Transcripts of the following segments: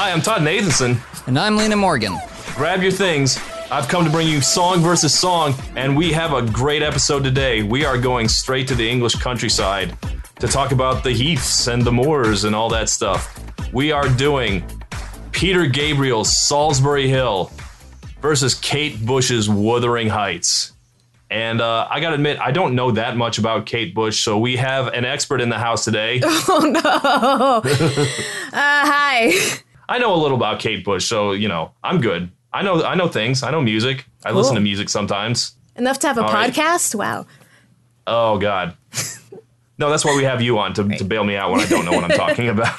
Hi, I'm Todd Nathanson. And I'm Lena Morgan. Grab your things. I've come to bring you song versus song, and we have a great episode today. We are going straight to the English countryside to talk about the heaths and the moors and all that stuff. We are doing Peter Gabriel's Solsbury Hill versus Kate Bush's Wuthering Heights. And uh, I gotta admit, I don't know that much about Kate Bush, so we have an expert in the house today. Oh no! uh, hi. I know a little about Kate Bush, so you know I'm good. I know I know things. I know music. I listen to music sometimes. Enough to have a All right. podcast? Wow. Oh God. No, that's why we have you on to, to bail me out when I don't know what I'm talking about.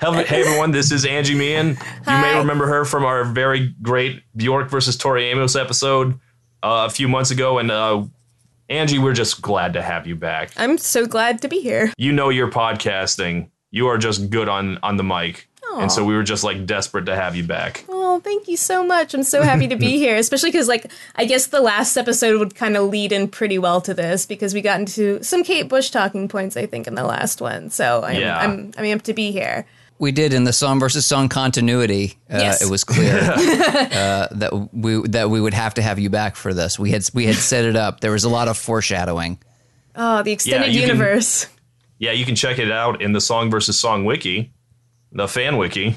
Hey everyone, this is Angie Meehan. You may remember her from our very great Bjork versus Tori Amos episode uh, a few months ago, and uh, Angie, we're just glad to have you back. I'm so glad to be here. You know you're podcasting. You are just good on on the mic, and so we were just like desperate to have you back. Oh, thank you so much. I'm so happy to be here, especially because, like, I guess the last episode would kind of lead in pretty well to this because we got into some Kate Bush talking points, I think, in the last one. So I'm, Yeah. I'm, I'm amped to be here. We did in the song versus song continuity. Uh, Yes. It was clear uh, that we that we would have to have you back for this. We had we had set it up. There was a lot of foreshadowing. Oh, the extended you can- universe. Yeah, you can check it out in the Song versus Song wiki, the fan wiki.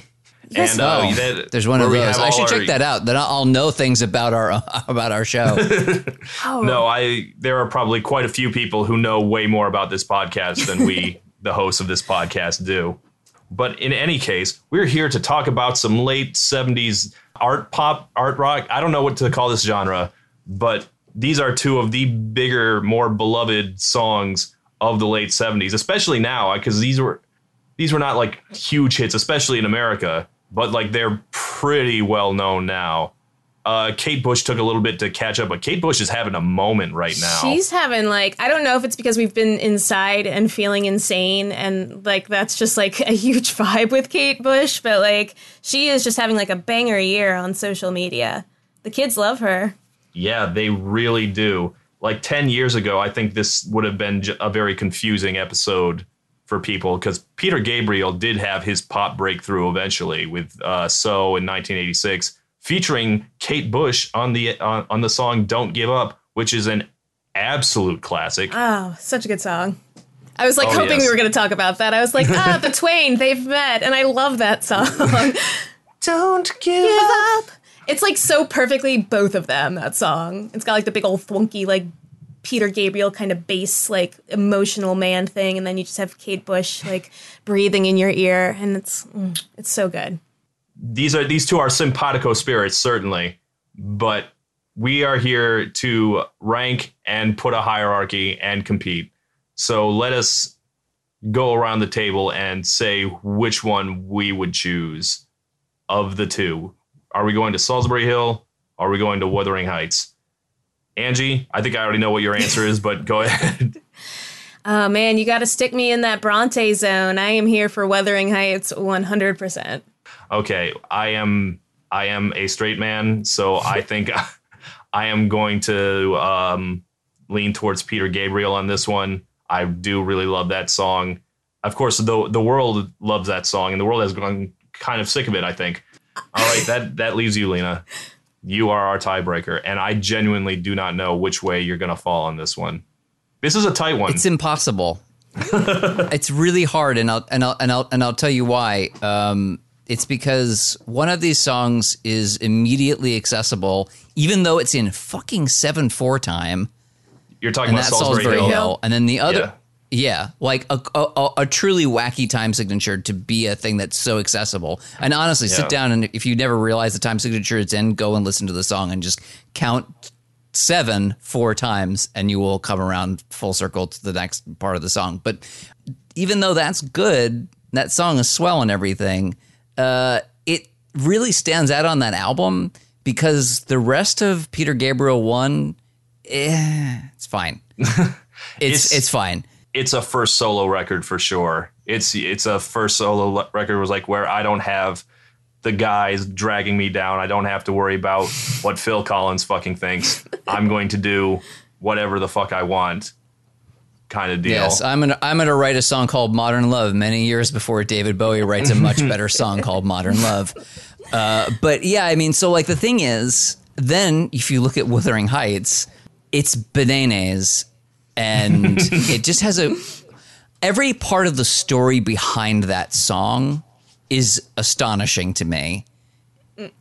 Yes. And uh, Oh, that- there's one where of those. I all should our- check that out. Then I'll I'll know things about our about our show. Oh, No, I there are probably quite a few people who know way more about this podcast than we, the hosts of this podcast, do. But in any case, we're here to talk about some late 70s art pop, art rock. I don't know what to call this genre, but these are two of the bigger, more beloved songs of the late 70s, especially now because these were these were not like huge hits, especially in America, but like they're pretty well known now. Uh, Kate Bush took a little bit to catch up, but Kate Bush is having a moment right now. She's having like I don't know if it's because we've been inside and feeling insane and like that's just like a huge vibe with Kate Bush, but like she is just having like a banger year on social media. The kids love her. Yeah, they really do. Like 10 years ago, I think this would have been a very confusing episode for people because Peter Gabriel did have his pop breakthrough eventually with uh, So in 1986, featuring Kate Bush on the on, on the song "Don't Give Up," which is an absolute classic. Oh, such a good song. I was like Oh, hoping yes. we were going to talk about that. I was like, ah, the Twain, they've met, and I love that song. Don't give Give up. It's like so perfectly both of them. That song. It's got like the big old thwunky like Peter Gabriel kind of bass like emotional man thing, and then you just have Kate Bush like breathing in your ear, and it's mm, it's so good. these are these two are simpatico spirits certainly but we are here to rank and put a hierarchy and compete. So let us go around the table and say which one we would choose of the two. Are we going to solsbury hill? Are we going to wuthering heights angie i think i already know what your answer is but go ahead. Oh man, you got to stick me in that Bronte zone. I am here for Wuthering Heights, one hundred percent. okay i am i am a straight man so i think i am going to um lean towards peter gabriel on this one. I do really love that song. Of course the the world loves that song and the world has gone kind of sick of it i think. All right that that leaves you lena you are our tiebreaker and i genuinely do not know which way you're going to fall on this one this is a tight one It's impossible. it's really hard, and I'll and I'll and I'll and I'll tell you why. Um, it's because one of these songs is immediately accessible, even though it's in fucking seven four time, you're talking about solsbury, Solsbury hill, Hill. And then the other, Yeah. Yeah, like a, a, a- truly wacky time signature to be a thing that's so accessible. And honestly, Yeah. sit down and if you never realize the time signature it's in, go and listen to the song and just count seven four times, and you will come around full circle to the next part of the song. But even though that's good, that song is swell and everything. Uh, it really stands out on that album because the rest of Peter Gabriel one, eh, it's fine. it's, It's- it's fine. It's a first solo record for sure. It's it's a first solo record was like where I don't have the guys dragging me down. I don't have to worry about what Phil Collins fucking thinks. I'm going to do whatever the fuck I want kind of deal. Yes, I'm gonna I'm gonna write a song called Modern Love many years before David Bowie writes a much better song called Modern Love. Uh, but yeah, I mean, so like the thing is, then if you look at Wuthering Heights, it's bananas, and it just has a every part of the story behind that song is astonishing to me.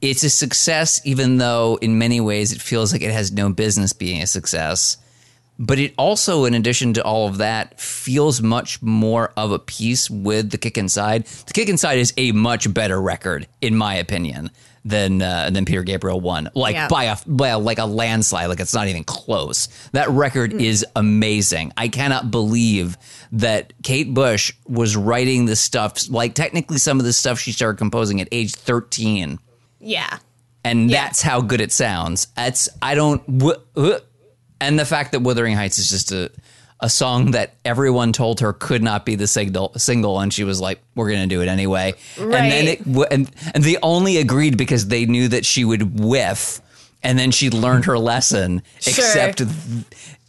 It's a success, even though in many ways it feels like it has no business being a success but it also, in addition to all of that, feels much more of a piece with the kick inside. The kick inside is a much better record, in my opinion, than uh, than Peter Gabriel one. Like Yeah. by a by a, like a landslide. Like it's not even close. That record is amazing. I cannot believe that Kate Bush was writing this stuff. Like technically, some of the stuff she started composing at age thirteen Yeah. and Yeah. that's how good it sounds. It's I don't w- w- and the fact that Wuthering Heights is just a a song that everyone told her could not be the single single and she was like we're going to do it anyway. And then Right. it w- and and they only agreed because they knew that she would whiff and then she learned her lesson Sure. except th-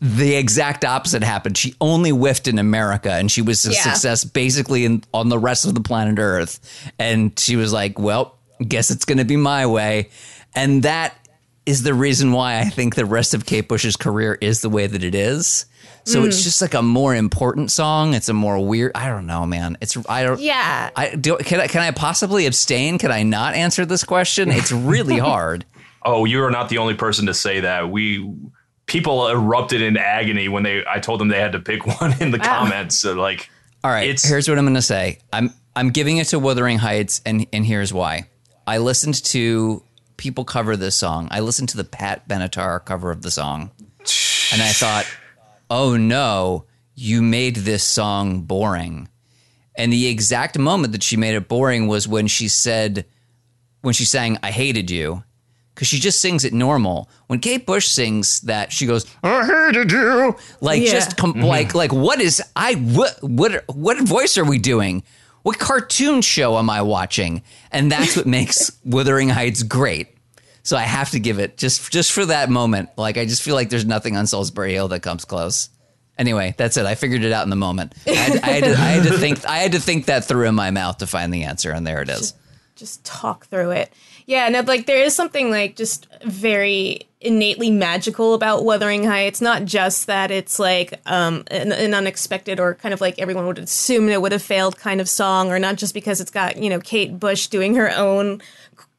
the exact opposite happened. She only whiffed in America and she was a Yeah. success basically in, on the rest of the planet Earth. And she was like, well, guess it's going to be my way. And that is the reason why I think the rest of Kate Bush's career is the way that it is. So Mm. it's just like a more important song. It's a more weird. I don't know, man. It's I don't. Yeah. I do. Can I can I possibly abstain? Can I not answer this question? It's really hard. Oh, you are not the only person to say that. We people erupted in agony when they I told them they had to pick one in the comments. So like All right, It's- here's what I'm going to say. I'm I'm giving it to Wuthering Heights, and and here's why. I listened to people cover this song. I listened to the Pat Benatar cover of the song, and I thought, oh no, you made this song boring. And the exact moment that she made it boring was when she said, when she sang "I hated you," because she just sings it normal. When Kate Bush sings that, she goes, "I hated you," like Yeah. just com- mm-hmm. like like what is I what what what voice are we doing? What cartoon show am I watching? And that's what makes Wuthering Heights great. So I have to give it just just for that moment. Like I just feel like there's nothing on Solsbury Hill that comes close. Anyway, that's it. I figured it out in the moment. I had, I had, to, I had to think. I had to think that through in my mouth to find the answer, and there it is. just talk through it. Yeah, no, like there is something like just very innately magical about Wuthering Heights. Not just that it's like um, an, an unexpected or kind of like everyone would assume it would have failed kind of song, or not just because it's got you know Kate Bush doing her own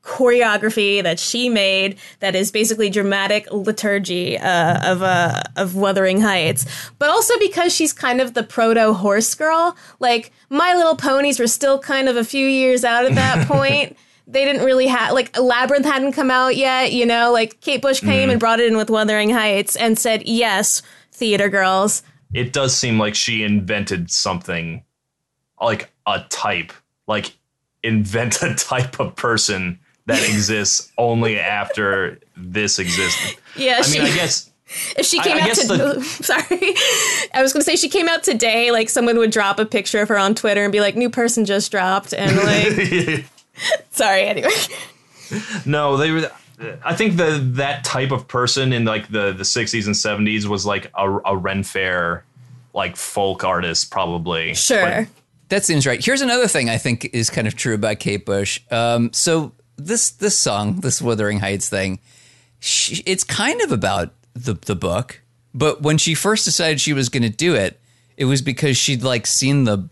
choreography that she made that is basically dramatic liturgy uh, of uh, of Wuthering Heights, but also because she's kind of the proto horse girl. Like My Little Ponies were still kind of a few years out at that point. They didn't really have like Labyrinth hadn't come out yet, you know. Like Kate Bush came mm-hmm. and brought it in with Wuthering Heights and said, "Yes, theater girls." it does seem like she invented something like a type, like invent a type of person that exists only after this existed. Yeah, I she, mean, I guess if she came I out guess to the- sorry, I was gonna say she came out today. Like someone would drop a picture of her on Twitter and be like, "New person just dropped," and like, sorry. Anyway, no, they were. I think the that type of person in like the the 60s and 70s was like a, a Ren Fair like folk artist probably. sure. That seems right. Here's another thing I think is kind of true about Kate Bush. Um, so this this song, this Wuthering Heights thing, she, it's kind of about the the book. But when she first decided she was going to do it, it was because she'd like seen the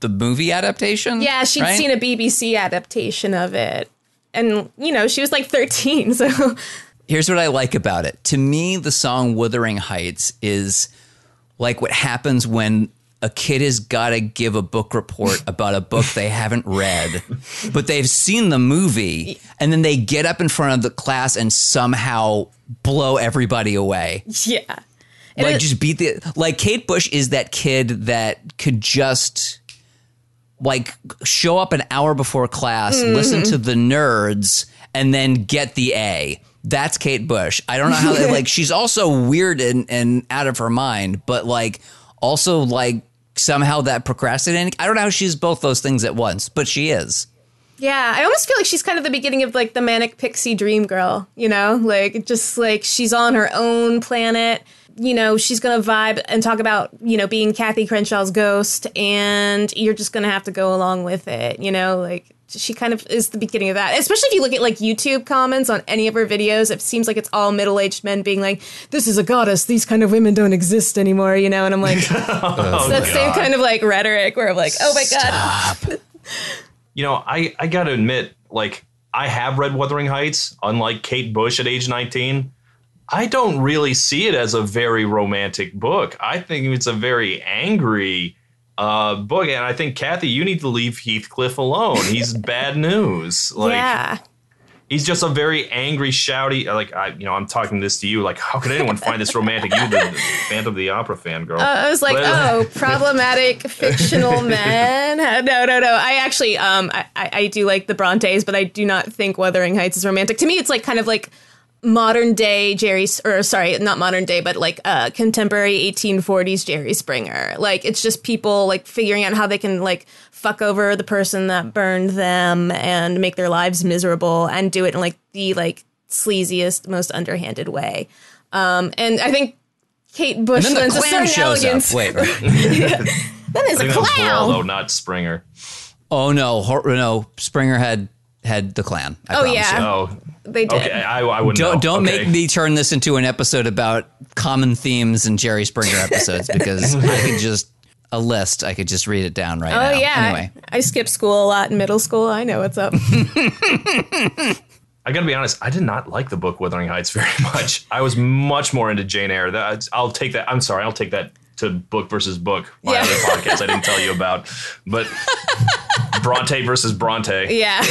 the movie adaptation. Yeah, she'd right? seen a BBC adaptation of it, and you know she was like thirteen, so Here's what I like about it. To me, the song Wuthering Heights is like what happens when a kid has got to give a book report about a book they haven't read, but they've seen the movie, and then they get up in front of the class and somehow blow everybody away. yeah. Like just beat the like Kate Bush is that kid that could just like show up an hour before class, Mm-hmm. listen to the nerds, and then get the A. That's Kate Bush. I don't know how they like she's also weird and, and out of her mind, but like also like somehow that procrastinating. I don't know how she's both those things at once, but she is. Yeah, I almost feel like she's kind of the beginning of like the manic pixie dream girl, you know? Like just like she's on her own planet. You know, she's gonna vibe and talk about, you know, being Cathy Earnshaw's ghost, and you're just gonna have to go along with it, you know, like she kind of is the beginning of that. Especially if you look at like YouTube comments on any of her videos, it seems like it's all middle aged men being like, "This is a goddess. These kind of women don't exist anymore," you know. And I'm like, Oh, that same God. kind of like rhetoric where I'm like, "Oh my god." You know, I, I got to admit, like, I have read Wuthering Heights, unlike Kate Bush at age 19. I don't really see it as a very romantic book. I think it's a very angry uh, book. And I think, Kathy, you need to leave Heathcliff alone. He's bad news. Like, yeah. he's just a very angry, shouty. Like, I, you know, I'm talking this to you. Like, how could anyone find this romantic? You, the Phantom of the Opera fan girl. Uh, I was like, But- oh, problematic fictional men. No, no, no. I actually, um, I, I I do like the Brontes, but I do not think Wuthering Heights is romantic. To me, it's like kind of like modern day Jerry, or sorry, not modern day, but like uh, contemporary 1840s Jerry Springer. Like it's just people like figuring out how they can like fuck over the person that burned them and make their lives miserable and do it in like the like sleaziest, most underhanded way. Um, and I think Kate Bush And then lends the a clown certain shows elegance. up. Wait, right. Then there's I a think that was clown. Waldo, not Springer. oh no, Hor- no. Springer had had the clan. I Oh, promise yeah. you. Oh, They did. okay. I, I wouldn't Don't know. don't Okay. make me turn this into an episode about common themes in Jerry Springer episodes because I could just a list. I could just read it down right Oh now. yeah, Anyway, I skipped school a lot in middle school. I know what's up. I gotta be honest. I did not like the book Wuthering Heights very much. I was much more into Jane Eyre. That I'll take that. I'm sorry. I'll take that to book versus book. My Yeah. other podcast I didn't tell you about, but Bronte versus Bronte. yeah,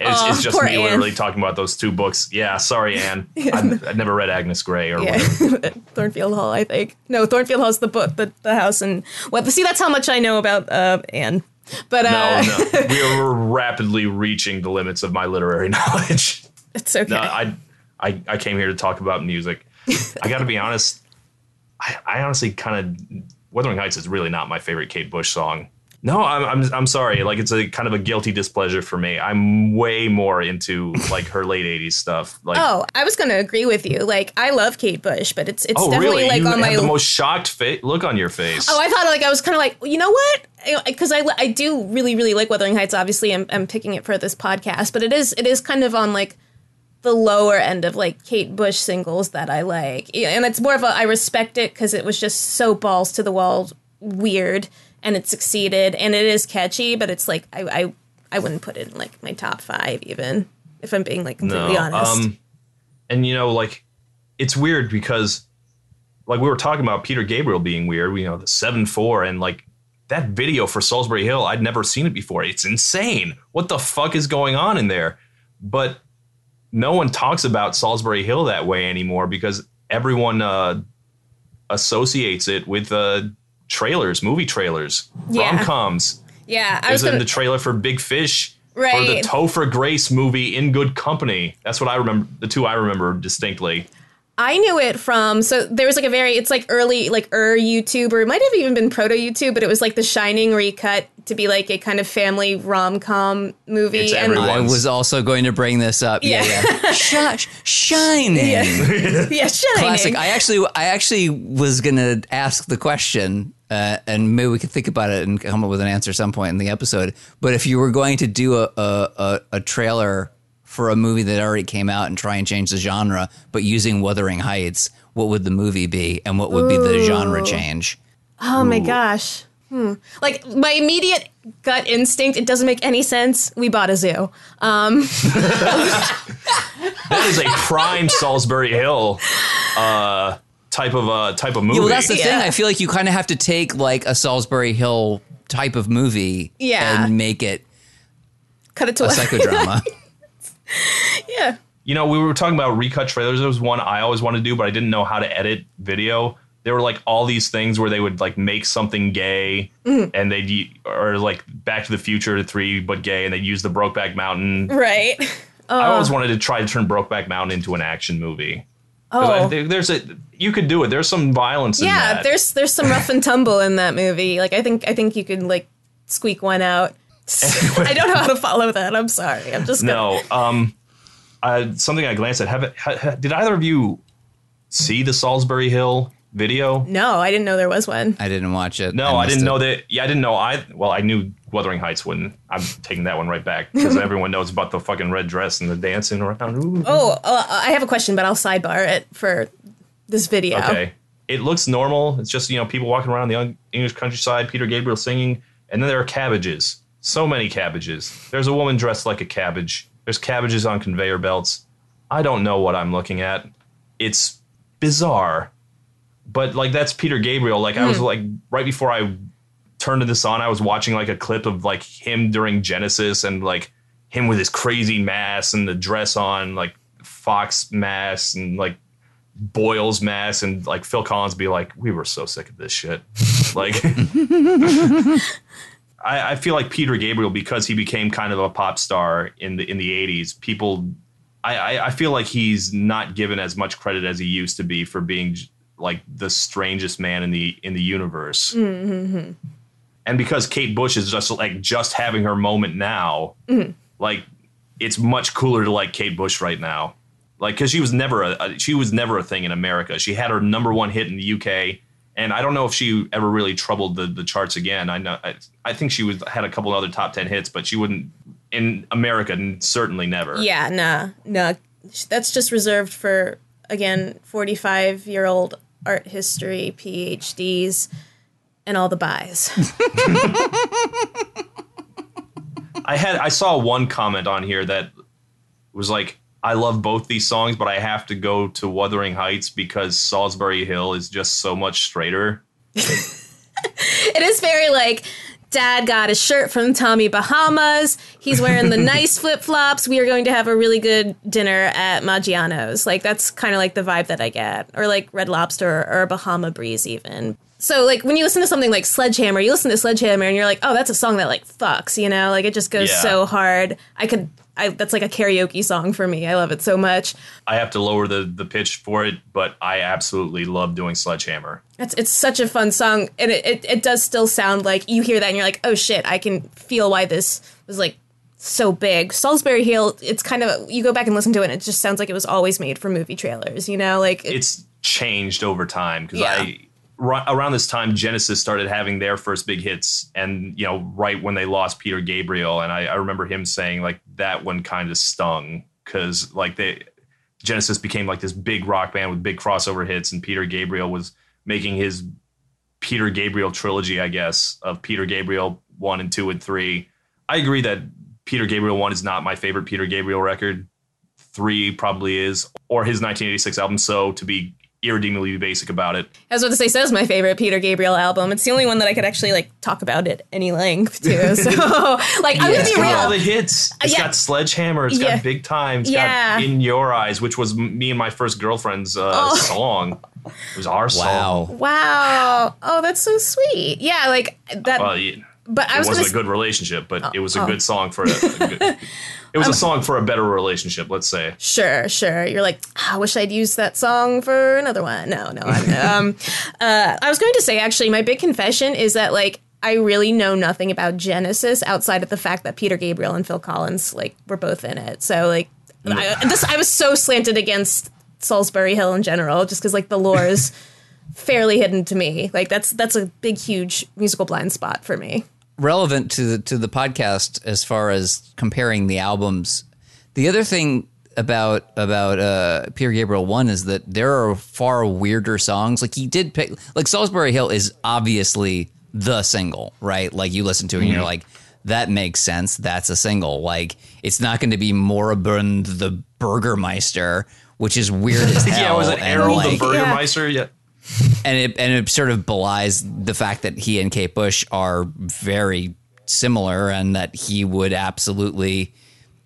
It's, it's just me Anne. literally talking about those two books. Yeah, sorry, Anne. I've, I've never read Agnes Grey or yeah. Thornfield Hall, I think. No, Thornfield Hall's the book, the the house, and what? See, that's how much I know about uh, Anne. But uh, No, no, we are rapidly reaching the limits of my literary knowledge. it's okay. No, I, I, I came here to talk about music. I got to be honest. I, I honestly kind of Wuthering Heights is really not my favorite Kate Bush song. No, I'm, I'm I'm sorry. Like it's a kind of a guilty displeasure for me. I'm way more into like her late '80s stuff. Like, oh, I was gonna agree with you. Like, I love Kate Bush, but it's it's oh, definitely really? like you on my the most shocked fa- look on your face. Oh, I thought like I was kind of like, you know what? Because I, I do really really like Wuthering Heights. Obviously, I'm I'm picking it for this podcast, but it is it is kind of on like the lower end of like Kate Bush singles that I like, and it's more of a I respect it because it was just so balls to the wall weird, and it succeeded, and it is catchy, but it's like I I, I wouldn't put it in like my top five even if I'm being like completely honest. Um, and you know, like it's weird because like we were talking about Peter Gabriel being weird, you know, the seven four and like that video for Solsbury Hill, I'd never seen it before. It's insane. What the fuck is going on in there? But no one talks about Solsbury Hill that way anymore because everyone uh, associates it with uh, trailers, movie trailers, Yeah. rom coms. yeah, I It was was gonna, the trailer for Big Fish or the Topher Grace movie In Good Company. That's what I remember. The two I remember distinctly. I knew it from so there was like a very it's like early like er YouTube or it might have even been proto YouTube, but it was like The Shining recut to be like a kind of family rom com movie. It's and everyone. I was also going to bring this up. Yeah, Yeah. yeah. Sh- shining. yeah, Shining. Classic. I actually, I actually was gonna ask the question, uh, and maybe we could think about it and come up with an answer at some point in the episode. But if you were going to do a a, a, a trailer for a movie that already came out and try and change the genre, but using Wuthering Heights, what would the movie be, and what would be the genre change? oh my gosh. Hmm. Like my immediate gut instinct, it doesn't make any sense. We bought a zoo. Um, That is a prime Solsbury Hill uh, type of uh, type of movie. Yeah, well, that's the thing. I feel like you kind of have to take like a Solsbury Hill type of movie, Yeah. and make it cut it to a psychodrama. yeah. you know, we were talking about recut trailers. There was one I always wanted to do, but I didn't know how to edit video. There were like all these things where they would like make something gay, Mm-hmm. and they'd u- or like Back to the Future three, but gay, and they'd use the Brokeback Mountain. Right. I always wanted to try to turn Brokeback Mountain into an action movie. 'Cause I- Oh. there's a you could do it. There's some violence in Yeah, there's there's some rough and tumble in that movie. Like I think I think you could like squeak one out. I don't know how to follow that. I'm sorry. I'm just gonna, no. Um, uh, something I glanced at. Have, it- ha, ha- did either of you see the Solsbury Hill video? No, I didn't know there was one. I didn't watch it. No, I, missed didn't it. know that. Yeah, I didn't know. I well, I knew Wuthering Heights wouldn't. I'm taking that one right back because everyone knows about the fucking red dress and the dancing around. Ooh. Oh, uh, I have a question, but I'll sidebar it for this video. Okay. It looks normal. It's just, you know, people walking around the un- English countryside, Peter Gabriel singing, and then there are cabbages. So many cabbages. There's a woman dressed like a cabbage. There's cabbages on conveyor belts. I don't know what I'm looking at. It's bizarre. But like that's Peter Gabriel. Like I was hmm. like right before I turned this on, I was watching like a clip of like him during Genesis and like him with his crazy mask and the dress on, like Fox mask and like Boyle's mask and like Phil Collins be like, we were so sick of this shit. like, I, I feel like Peter Gabriel because he became kind of a pop star in the in the '80s. People, I, I, I feel like he's not given as much credit as he used to be for being like the strangest man in the in the universe. Mm, mm, mm. And because Kate Bush is just like just having her moment now, like it's much cooler to like Kate Bush right now like because she was never a, she was never a thing in America. She had her number one hit in the UK, and I don't know if she ever really troubled the, the charts again. I know I, I think she was had a couple other top ten hits, but she wouldn't in America certainly never. Yeah, nah, no. That's just reserved for again, forty-five-year-old art history PhDs and all the buys. I had I saw one comment on here that was like. I love both these songs, but I have to go to Wuthering Heights because Solsbury Hill is just so much straighter. it is very like dad got a shirt from Tommy Bahamas. He's wearing the nice flip flops. We are going to have a really good dinner at Maggiano's. Like that's kind of like the vibe that I get, or like Red Lobster or, Bahama Breeze even. So like when you listen to something like Sledgehammer, you listen to Sledgehammer and you're like, oh, that's a song that like fucks, you know, like it just goes Yeah. so hard. I could. I, that's like a karaoke song for me. I love it so much. I have to lower the the pitch for it, but I absolutely love doing Sledgehammer. It's it's such a fun song, and it, it, it does still sound like you hear that and you're like, oh shit, I can feel why this was like so big. Solsbury Hill, it's kind of you go back and listen to it, and it just sounds like it was always made for movie trailers. You know, like it- it's changed over time because Yeah. I around this time Genesis started having their first big hits, and you know right when they lost Peter Gabriel, and I, I remember him saying like that one kind of stung because like they Genesis became like this big rock band with big crossover hits, and Peter Gabriel was making his Peter Gabriel trilogy, I guess, of Peter Gabriel one and two and three. I agree that Peter Gabriel one is not my favorite Peter Gabriel record. Three probably is, or his 1986 album. So to be irredeemably basic about it, I was about to say, so is my favorite Peter Gabriel album. It's the only one that I could actually like talk about at any length too. So like I'm gonna it's be got all the hits. It's yeah. got Sledgehammer. It's Yeah. got Big Time. It's Yeah. got In Your Eyes, which was me and my first girlfriend's uh, Oh. song. It was our song. Wow. Wow. Oh, that's so sweet. Yeah, like that. Well, it, but I it was wasn't a good relationship, but it was a oh. good song for a, a good, It was a song for a better relationship, let's say. Sure, sure. You're like, "Ah, I wish I'd used that song for another one. No, no. I'm, um, uh, I was going to say actually, my big confession is that like I really know nothing about Genesis outside of the fact that Peter Gabriel and Phil Collins like were both in it. So like, I, this I was so slanted against Solsbury Hill in general, just because like the lore is fairly hidden to me. Like that's that's a big, huge musical blind spot for me. Relevant to the to the podcast as far as comparing the albums. The other thing about about uh, Peter Gabriel one is that there are far weirder songs. Like he did pick like Solsbury Hill is obviously the single, right? Like you listen to it and you're like, that makes sense. That's a single. Like it's not going to be Moribund the Burgermeister, which is weird as hell. yeah, was it Errol like- the Burgermeister? Yeah. And it and it sort of belies the fact that he and Kate Bush are very similar, and that he would absolutely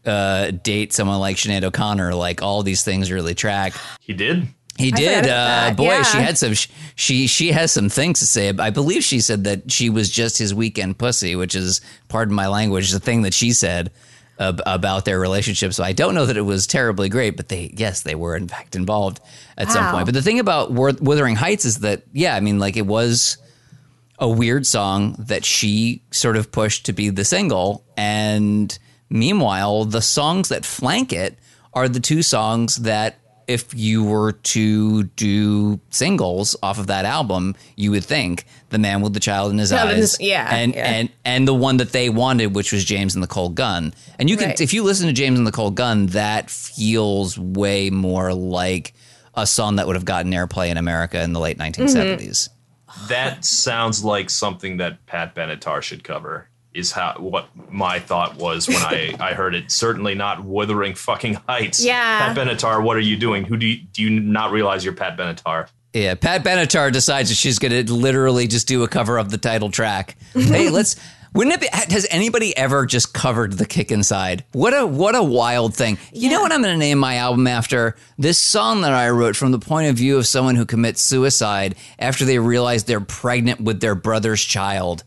uh, date someone like Sinead O'Connor. Like all these things really track. He did. He did. Uh, boy, yeah. she had some. She she has some things to say. I believe she said that she was just his weekend pussy, which is, pardon my language, the thing that she said ab- about their relationship. So I don't know that it was terribly great, but they yes, they were in fact involved at some point. But the thing about Wuthering Heights is that yeah, I mean, like it was a weird song that she sort of pushed to be the single, and meanwhile, the songs that flank it are the two songs that if you were to do singles off of that album, you would think the man with the child in his Child in eyes, his- yeah, and yeah. and and the one that they wanted, which was James and the Cold Gun. And you can, Right. if you listen to James and the Cold Gun, that feels way more like a song that would have gotten airplay in America in the late 1970s. That sounds like something that Pat Benatar should cover. Is how what my thought was when I, I heard it. Certainly not Wuthering fucking Heights. Yeah. Pat Benatar, what are you doing? Who do you, do you not realize you're Pat Benatar? Yeah, Pat Benatar decides that she's going to literally just do a cover of the title track. hey, let's. Wouldn't it be? Has anybody ever just covered the kick inside? What a what a wild thing! You know what I'm going to name my album after? This song that I wrote from the point of view of someone who commits suicide after they realize they're pregnant with their brother's child.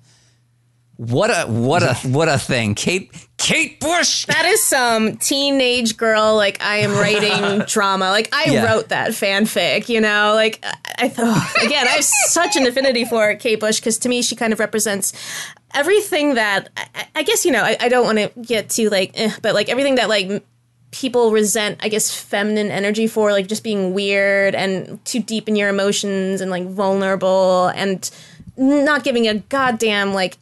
What a what a what a thing, Kate Kate Bush. That is some teenage girl, like I am writing drama. Like I Yeah. wrote that fanfic, you know. Like I, I thought again, I have such an affinity for Kate Bush because to me, she kind of represents everything that I, I guess you know. I, I don't want to get too like, eh, but like everything that like people resent, I guess, feminine energy for, like just being weird and too deep in your emotions and like vulnerable and not giving a goddamn like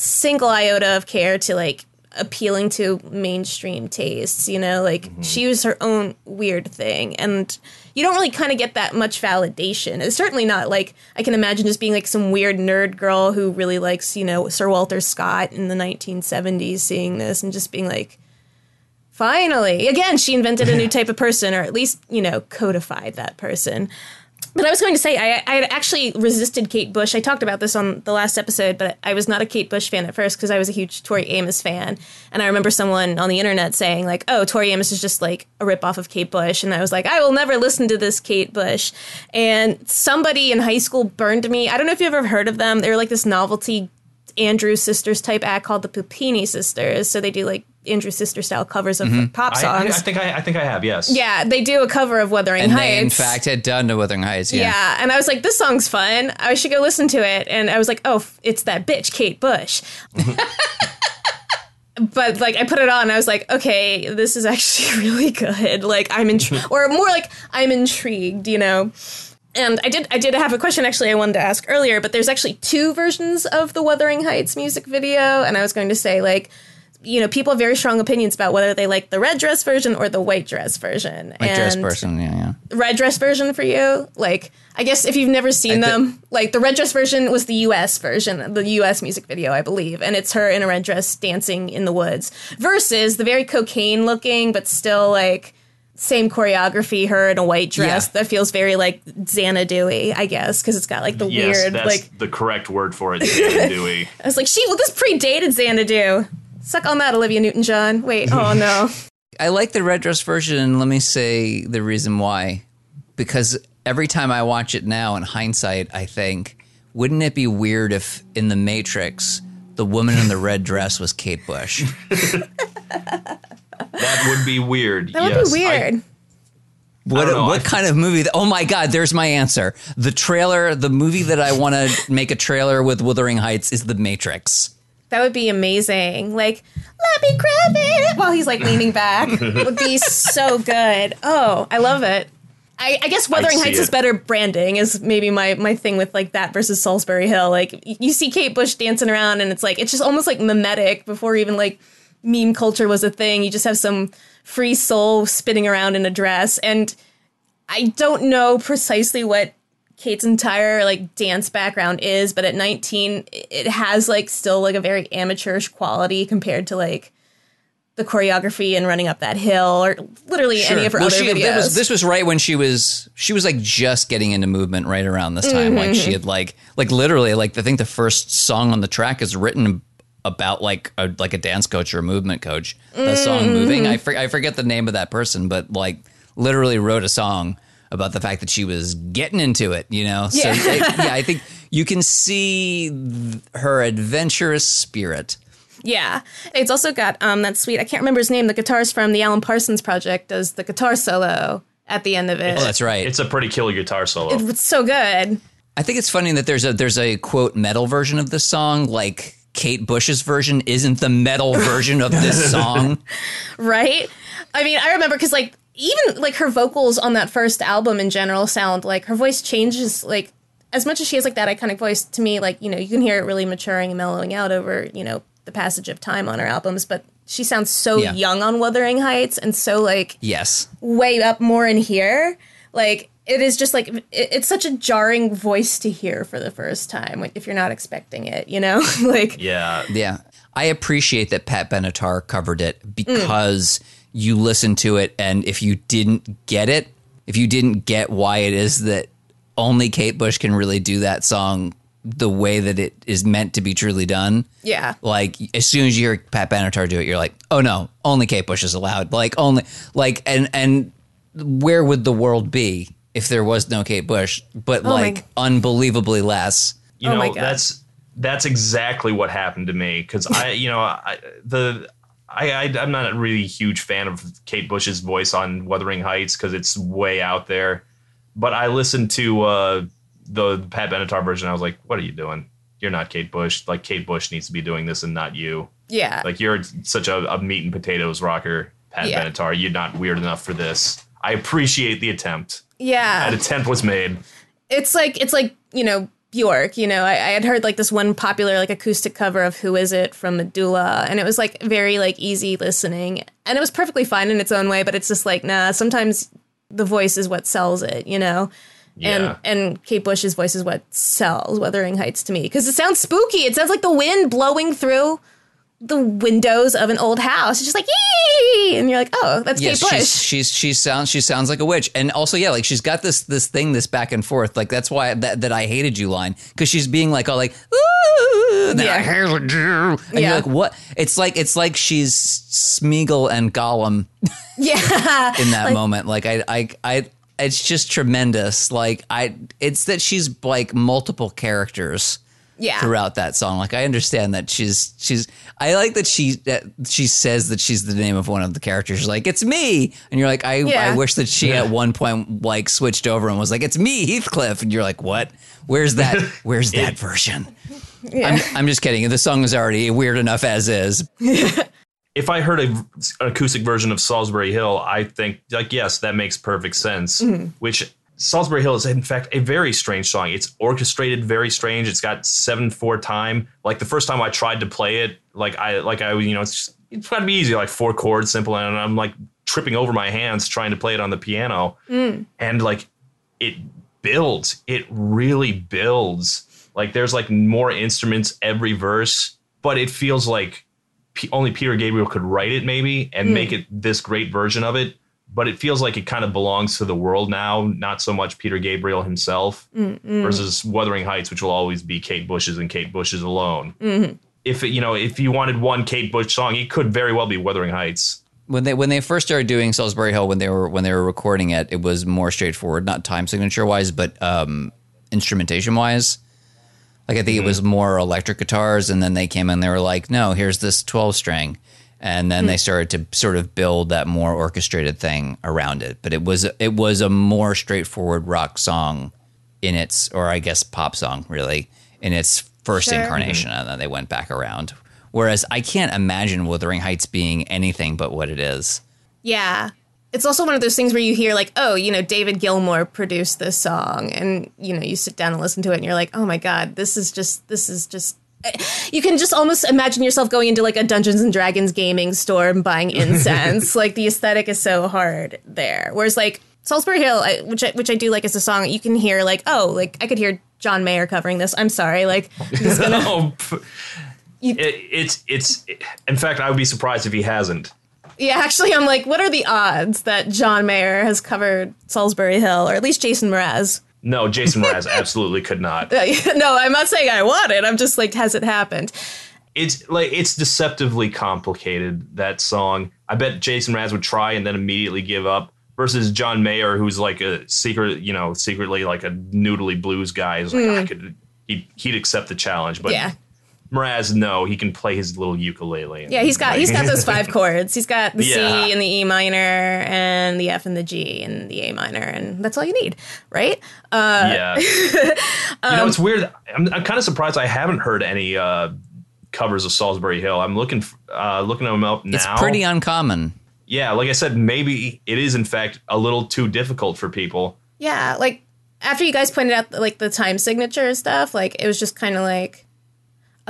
single iota of care to like appealing to mainstream tastes you know? Like mm-hmm. she was her own weird thing and you don't really kind of get that much validation. It's certainly not like i can imagine just being like some weird nerd girl who really likes you know sir walter scott in the 1970s seeing this and just being like finally! Again she invented a new type of person or at least you know codified that person but I was going to say, I, I had actually resisted Kate Bush. I talked about this on the last episode, but I was not a Kate Bush fan at first because I was a huge Tori Amos fan. And I remember someone on the internet saying, like, oh, Tori Amos is just like a ripoff of Kate Bush. And I was like, I will never listen to this Kate Bush. And somebody in high school burned me. I don't know if you've ever heard of them. They were like this novelty Andrew Sisters type act called the Puppini Sisters. So they do like Andrew Sister style covers of mm-hmm. pop I, I, I songs. think I, I think I have. Yes. yeah, they do a cover of Wuthering And Heights. they, in fact, had done to Wuthering Heights. Yeah. Yeah, and I was like, this song's fun. I should go listen to it. And I was like, oh, it's that bitch, Kate Bush. but like, I put it on. And I was like, okay, this is actually really good. Like, I'm intrigued, or more like, I'm intrigued. You know. And I did, I did have a question actually I wanted to ask earlier, but there's actually two versions of the Wuthering Heights music video, and I was going to say like. You know, people have very strong opinions about whether they like the red dress version or the white dress version. Like dress version. Yeah, yeah. red dress version for you? Like, I guess if you've never seen I thi- them, like the red dress version was the US version, the US music video, I believe, and it's her in a red dress dancing in the woods versus the very cocaine looking, but still like same choreography, her in a white dress Yeah. that feels very like Xanadu I guess, because it's got like the Yes, weird, that's like, the correct word for it. Xanadu. Dewey. I was like, she, well, this predated Xanadu. Suck on that, Olivia Newton John. Wait, oh no. I like the red dress version, and let me say the reason why. Because every time I watch it now, in hindsight, I think, wouldn't it be weird if in The Matrix, the woman in the red dress was Kate Bush? That would be weird. That would yes. be I- weird. What know, what I- kind of movie? Oh my God! There's my answer. The trailer, the movie that I want to make a trailer with Wuthering Heights is The Matrix. That would be amazing. Like, let me grab it while he's like leaning back. would be so good. Oh, I love it. I, I guess Wuthering Heights is better branding is maybe my my thing with like that versus Solsbury Hill. Like you see Kate Bush dancing around and it's like it's just almost like mimetic before even like meme culture was a thing. You just have some free soul spinning around in a dress and I don't know precisely what Kate's entire like dance background is, but at 19 it has like still like a very amateurish quality compared to like the choreography and running up that hill or literally any of her Well, other she, videos. was, this was right when she was she was like just getting into movement right around this time. Like Mm-hmm. she had like like literally like I think the first song on the track is written about like a like a dance coach or a movement coach. The song Mm-hmm. "Moving." I for, I forget the name of that person, but like literally wrote a song about the fact that she was getting into it. You know, so Yeah. I, yeah, I think you can see th- her adventurous spirit. yeah. It's also got um that sweet I can't remember his name, the guitarist from the Alan Parsons project does the guitar solo at the end of it. Oh, that's right. It's a pretty killer guitar solo. it's so good. I think it's funny that there's a there's a quote metal version of this song, like Kate Bush's version isn't the metal version of this song. right? I mean, I remember because like even like her vocals on that first album in general sound like her voice changes like as much as she has like that iconic voice to me like you know you can hear it really maturing and mellowing out over you know the passage of time on her albums but she sounds so Yeah. young on wuthering heights and so like Yes. way up more in here like it is just like it, it's such a jarring voice to hear for the first time if you're not expecting it you know like Yeah. Yeah. I appreciate that Pat Benatar covered it mm. because you listen to it and if you didn't get it, if you didn't get why it is that only Kate Bush can really do that song the way that it is meant to be truly done. yeah Like as soon as you hear Pat Benatar do it, you're like, oh no, only Kate Bush is allowed. Like only like and and where would the world be if there was no Kate Bush? But Oh my- like unbelievably less. you Oh know my God. that's that's exactly what happened to me because i you know I, the I, I i'm not a really huge fan of kate bush's voice on wuthering heights because it's way out there. But i listened to uh the pat benatar version. I was like what are you doing? You're not kate bush. Like kate bush needs to be doing this and not you. Yeah. Like you're such a, a meat and potatoes rocker pat Yeah. benatar. You're not weird enough for this. I appreciate the attempt. Yeah. An attempt was made. It's like it's like you know Bjork. You know, I, I had heard like this one popular like acoustic cover of "Who Is It" from Medulla, and it was like very like easy listening, and it was perfectly fine in its own way. But it's just like nah. Sometimes the voice is what sells it, you know. Yeah. And and Kate Bush's voice is what sells Wuthering Heights to me because it sounds spooky. It sounds like the wind blowing through the windows of an old house. She's just like yee, and you're like, oh, that's Yes, Kate Bush. she's she's she sounds she sounds like a witch, and also yeah, like she's got this this thing this back and forth. Like that's why that, that I hated you line because she's being like all like ooh, Yeah. I hated you, and Yeah. you're like what? It's like it's like she's Smeagol and Gollum yeah, in that moment. Like I I I. It's just tremendous. Like I, it's that she's like multiple characters yeah. throughout that song. Like I understand that she's she's I like that she that she says that she's the name of one of the characters. She's like, "It's me," and you're like, "I Yeah. I wish that she at one point like switched over and was like, "It's me, Heathcliff," and you're like, "What? Where's that? Where's that version?" I'm I'm just kidding. The song is already weird enough as is. if I heard a, an acoustic version of Solsbury Hill, I think like yes, that makes perfect sense. Mm-hmm. Which Solsbury Hill is in fact a very strange song. It's orchestrated very strange. It's got seven four time. Like the first time I tried to play it, like I like I you know it's just, it's got to be easy like four chords simple, and I'm like tripping over my hands trying to play it on the piano, mm. and like it builds. It really builds. Like there's like more instruments every verse, but it feels like only Peter Gabriel could write it maybe and mm. make it this great version of it. But it feels like it kind of belongs to the world now, not so much Peter Gabriel himself versus Wuthering Heights, which will always be Kate Bush's and Kate Bush's alone. If it, you know, if you wanted one Kate Bush song, it could very well be Wuthering Heights. When they when they first started doing Solsbury Hill when they were when they were recording it, it was more straightforward, not time signature wise, but um, instrumentation wise. Like I think it was more electric guitars, and then they came in. They were like, "No, here's this twelve string," and then they hmm. started to sort of build that more orchestrated thing around it. But it was it was a more straightforward rock song in its, or I guess pop song, really in its first Sure. incarnation, and then they went back around. Whereas I can't imagine Wuthering Heights being anything but what it is. Yeah. It's also one of those things where you hear like, oh, you know, David Gilmour produced this song and you know, you sit down and listen to it and you're like, "Oh my god, this is just this is just you can just almost imagine yourself going into like a Dungeons and Dragons gaming store and buying incense. like the aesthetic is so hard there. Whereas like Solsbury Hill, I, which I, which I do like as a song, you can hear like, oh, like I could hear John Mayer covering this. I'm sorry, like I'm just gonna Oh, You- it, it's it's. In fact, I would be surprised if he hasn't. Yeah, actually, I'm like, what are the odds that John Mayer has covered Solsbury Hill, or at least Jason Mraz? No, Jason Mraz absolutely could not. no, I'm not saying I want it. I'm just like, has it happened? it's like it's deceptively complicated that song i bet jason Mraz would try and then immediately give up versus john mayer who's like a secret you know secretly like a noodly blues guy is like hmm. i could he'd, he'd accept the challenge but. Yeah, Mraz, no he can play his little ukulele yeah. He's got he's got those five chords. He's got the Yeah. C and the E minor and the F and the G and the A minor, and that's all you need, right? Uh, yeah you know it's weird i'm, I'm kind of surprised i haven't heard any uh covers of solsbury hill i'm looking f- uh looking them up now It's pretty uncommon. yeah, like I said, maybe it is in fact a little too difficult for people. Yeah, like after you guys pointed out like the time signature stuff, like it was just kind of like,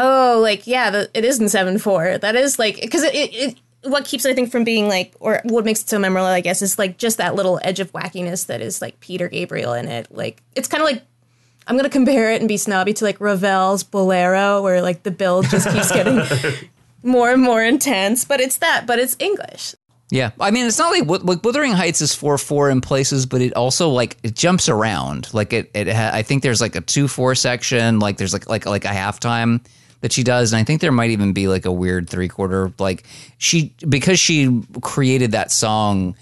oh, like yeah, the, it is in seven four. That is like because it, it, it what keeps it, I think from being like or what makes it so memorable, I guess, is like just that little edge of wackiness that is like Peter Gabriel in it. Like it's kind of like I'm gonna compare it and be snobby to like Ravel's Bolero, where like the build just keeps getting more and more intense. But it's that, but it's English. Yeah, I mean, it's not like like Wuthering Heights is four four in places, but it also like it jumps around. Like it, it ha- I think there's like a two four section. Like there's like like like a halftime that she does, and I think there might even be like a weird three quarter. Like she because she created that song.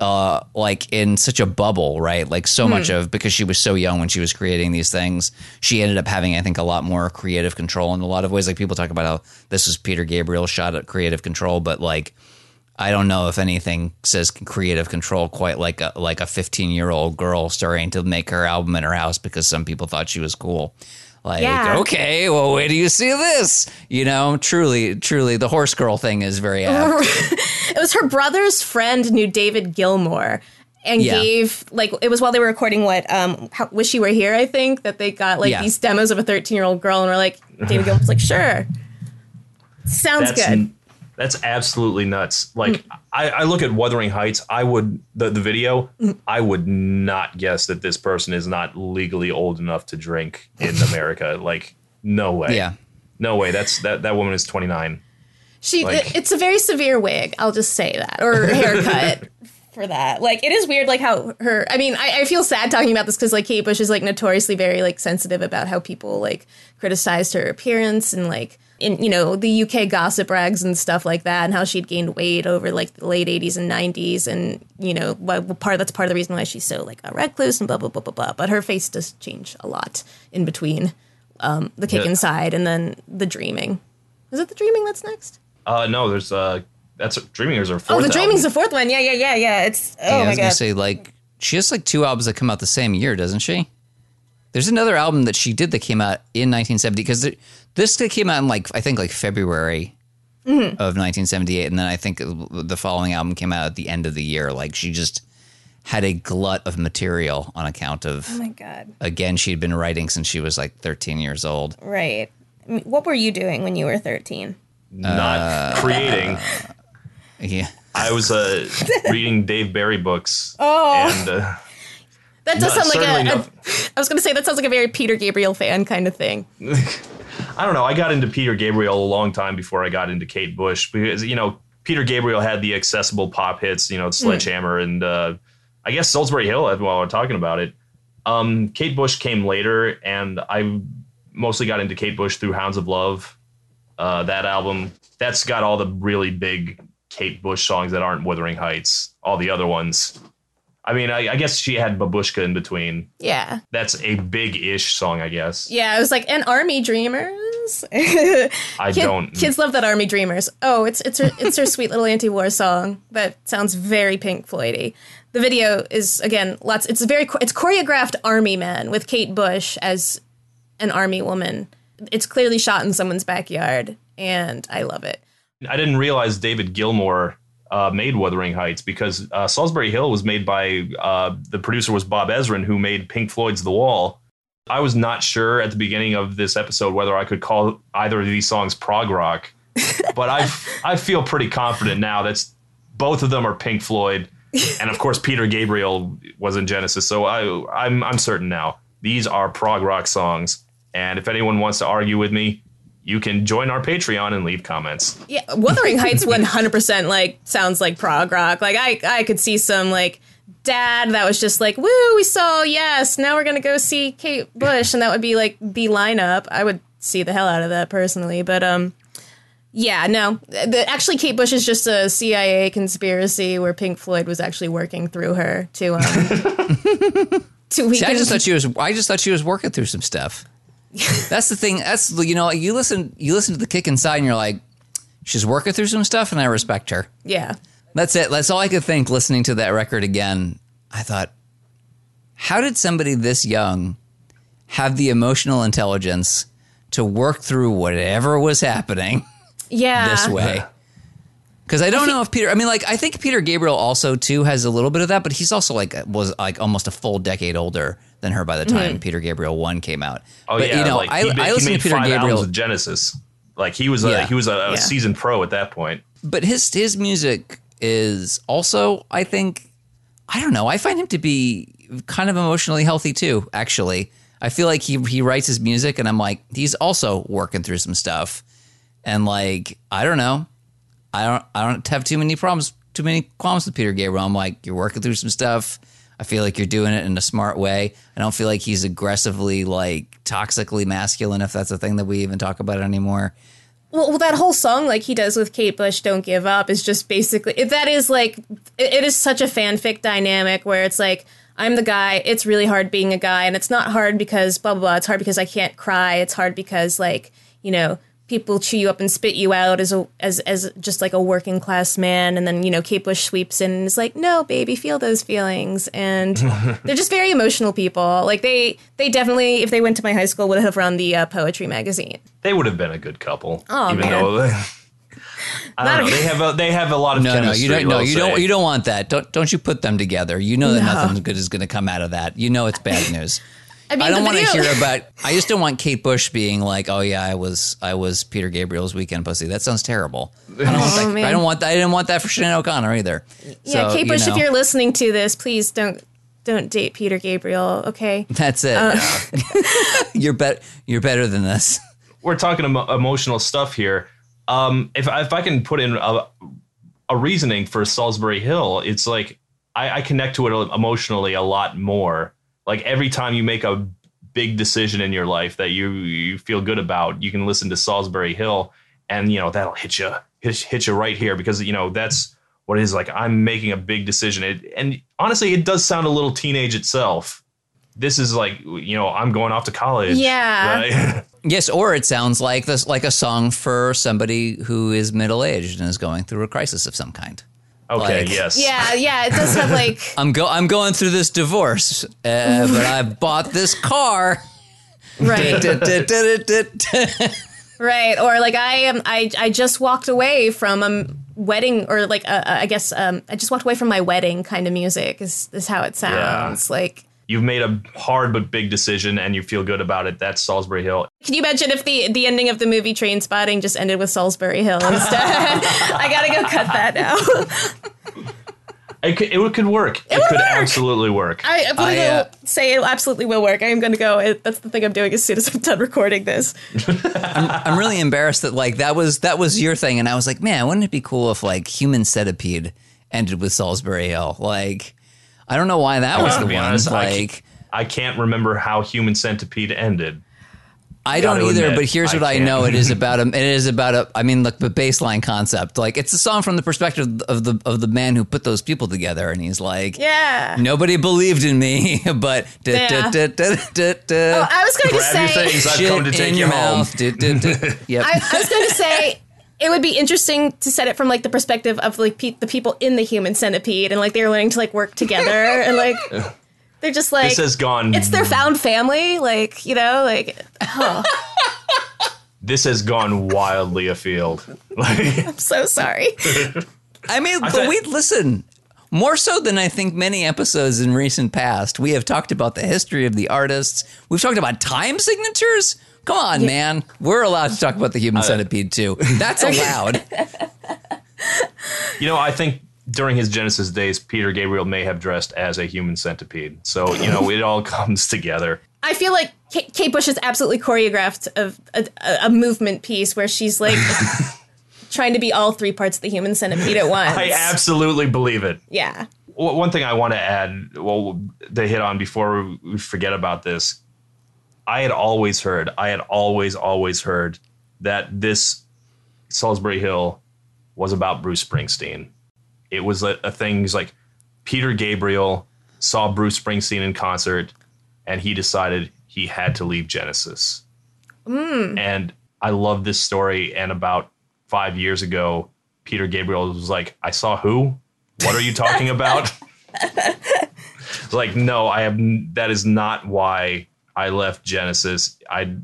Uh, like in such a bubble, right? Like so much of because she was so young when she was creating these things, she ended up having, I think, a lot more creative control in a lot of ways. Like people talk about how this was Peter Gabriel shot at creative control, but like I don't know if anything says creative control quite like a like a 15 year old girl starting to make her album in her house because some people thought she was cool. Like, Yeah. okay, well, where do you see this? You know, truly, truly, the horse girl thing is very apt. It was her brother's friend knew David Gilmour and Yeah. gave like it was while they were recording what um how, wish you were here I think that they got like Yeah. these demos of a 13 year old girl and were like David Gilmour's like sure sounds That's good n- that's absolutely nuts. Like I, I look at Wuthering Heights, I would the, the video, I would not guess that this person is not legally old enough to drink in America. Like no way. Yeah. No way. That's that that woman is 29. she like- it's a very severe wig I'll just say that or haircut for that like it is weird like how her I mean I, I feel sad talking about this because like Kate Bush is like notoriously very like sensitive about how people like criticized her appearance and like in you know the UK gossip rags and stuff like that and how she'd gained weight over like the late 80s and 90s and you know why- part that's part of the reason why she's so like a recluse and blah blah blah blah blah but her face does change a lot in between um, the kick Yeah. inside and then the dreaming is it the dreaming that's next Uh no, there's uh that's Dreamingers are Oh, fourth. the Dreaming's the fourth one. Yeah, yeah, yeah, yeah. It's oh Yeah, I my was gonna god. say like she has like two albums that come out the same year, doesn't she? There's another album that she did that came out in 1970 because this came out in like I think like February Mm-hmm. of 1978, and then I think the following album came out at the end of the year. Like she just had a glut of material on account of oh my god. again she'd been writing since she was like 13 years old. Right. What were you doing when you were thirteen? not Uh, creating. Yeah. I was uh reading Dave Barry books. Oh. and uh, That does No, sound like a, a. not. Was going to say that sounds like a very Peter Gabriel fan kind of thing. I don't know. I got into Peter Gabriel a long time before I got into Kate Bush because you know Peter Gabriel had the accessible pop hits, you know, Sledgehammer and uh, I guess Solsbury Hill. While we're talking about it, um, Kate Bush came later, and I mostly got into Kate Bush through Hounds of Love. Uh, that album that's got all the really big Kate Bush songs that aren't Wuthering Heights. All the other ones. I mean, I, I guess she had Babushka in between. Yeah. That's a big-ish song, I guess. Yeah. It was like an Army Dreamers. I Kid- don't. Kids love that Army Dreamers. Oh, it's it's her it's her sweet little anti-war song that sounds very Pink Floydy. The video is again lots. It's very it's choreographed army men with Kate Bush as an army woman. It's clearly shot in someone's backyard, and I love it. I didn't realize David Gilmour uh, made Wuthering Heights because uh, Solsbury Hill was made by uh, the producer was Bob Ezrin, who made Pink Floyd's The Wall. I was not sure at the beginning of this episode whether I could call either of these songs prog rock, but I I feel pretty confident now that both of them are Pink Floyd, and of course Peter Gabriel was in Genesis, so I I'm I'm certain now these are prog rock songs. And if anyone wants to argue with me, you can join our Patreon and leave comments. Yeah, Wuthering Heights 100% like sounds like prog rock. Like I I could see some like dad that was just like, "Woo, we saw yes, now we're going to go see Kate Bush." And that would be like the lineup. I would see the hell out of that personally, but um yeah, no. The, actually Kate Bush is just a CIA conspiracy where Pink Floyd was actually working through her to um to See, I just thought she was. I just thought she was working through some stuff. That's the thing. That's you know you listen you listen to the kick inside and you're like, she's working through some stuff, and I respect her. Yeah. That's it. That's all I could think listening to that record again. I thought, how did somebody this young have the emotional intelligence to work through whatever was happening Yeah. this way? Because I don't know if Peter. I mean, like I think Peter Gabriel also too has a little bit of that, but he's also like was like almost a full decade older than her by the time mm-hmm. Peter Gabriel one came out. Oh but yeah, you know, like, I, he, I he listened to Peter Gabriel, albums with Genesis. Like he was a Yeah. he was a, a Yeah. seasoned pro at that point. but his his music is also, I think, I don't know. I find him to be kind of emotionally healthy too. Actually, I feel like he he writes his music, and I'm like, he's also working through some stuff, and like I don't know, I don't I don't have too many problems, too many qualms with Peter Gabriel. I'm like, you're working through some stuff. I feel like you're doing it in a smart way. I don't feel like he's aggressively like toxically masculine, if that's a thing that we even talk about anymore. Well, well, that whole song, like he does with Kate Bush, "Don't Give Up," is just basically that is like it, it is such a fanfic dynamic where it's like I'm the guy. It's really hard being a guy, and it's not hard because blah blah blah. It's hard because I can't cry. It's hard because like you know people chew you up and spit you out as a as as just like a working class man, and then you know Kate Bush sweeps in and is like, "No, baby, feel those feelings," and they're just very emotional people. Like they they definitely, if they went to my high school, would have run the uh, poetry magazine. They would have been a good couple. Oh, even man. though I don't know. They have a, they have a lot of No, no, you don't. No, we'll you don't. You don't want that. Don't don't you put them together. You know that No. nothing good is going to come out of that. You know it's bad news. I mean, I don't want to hear about. I just don't want Kate Bush being like, "Oh yeah, I was I was Peter Gabriel's weekend pussy." That sounds terrible. I don't want that. Oh. I don't want that. I didn't want that for Sinead O'Connor either. Yeah, So, Kate you Bush, know, if you're listening to this, please don't don't date Peter Gabriel. Okay. that's it. Uh, you're bet. You're better than this. we're talking emo- emotional stuff here. Um, if if I can put in a, a reasoning for Solsbury Hill, it's like I, I connect to it emotionally a lot more. Like every time you make a big decision in your life that you you feel good about, you can listen to Solsbury Hill, and you know that'll hit you hit, hit you right here because you know that's what it is like. I'm making a big decision, it, and honestly, it does sound a little teenage itself. This is like you know I'm going off to college. Yeah. right? Yes, or it sounds like this, like a song for somebody who is middle aged and is going through a crisis of some kind. Okay. Like- yes. Yeah, yeah, it does have like I'm go. I'm going through this divorce, uh, but I bought this car. right, right, or like I am. I I just walked away from a wedding, or like uh, I guess um, I just walked away from my wedding. Kind of music is is how it sounds. Like, you've made a hard but big decision and you feel good about it. That's Solsbury Hill. can you imagine if the the ending of the movie Trainspotting just ended with Solsbury Hill instead? I gotta go cut that now. It could, it could work. It, would could work. absolutely work. I, I'm gonna uh, say it absolutely will work. I am gonna go. It, that's the thing I'm doing as soon as I'm done recording this. I'm really embarrassed that like that was that was your thing, and I was like, man, wouldn't it be cool if like Human Centipede ended with Solsbury Hill? Like, I don't know why that was the one. honest, I like, can't- I can't remember how Human Centipede ended. I don't either, admit, but here's what I can't. know: it is about a. It is about a. I mean, like the baseline concept. Like it's a song from the perspective of the of the man who put those people together, and he's like, Yeah. nobody believed in me, but da, Yeah. da, da, da, da, da, Oh, I was going to Grab your say. things. I've come to take you home. mouth. Da, da, da. Yep. I, I was going to say it would be interesting to set it from like the perspective of like pe- the people in the human centipede and like they're learning to like work together and like they're just like This has gone. it's their found family like you know like oh, this has gone wildly afield. Like, I'm so sorry I mean, but thought- we listen more so than I think many episodes in recent past. We have talked about the history of the artists. We've talked about time signatures. Come on, man. We're allowed to talk about the human centipede too. That's allowed. you know, I think during his Genesis days, Peter Gabriel may have dressed as a human centipede. So you know, it all comes together. I feel like Kate, Kate Bush has absolutely choreographed a, a, a movement piece where she's like trying to be all three parts of the human centipede at once I absolutely believe it. yeah one thing I want to add, well, to hit on before we forget about this, I had always heard, I had always, always heard that this Solsbury Hill was about Bruce Springsteen. It was a, a thing. He's like Peter Gabriel saw Bruce Springsteen in concert, and he decided he had to leave Genesis. Mm. And I love this story. And about five years ago, Peter Gabriel was like, "I saw who? What are you talking about?" Like, no, I have. That is not why I left Genesis. I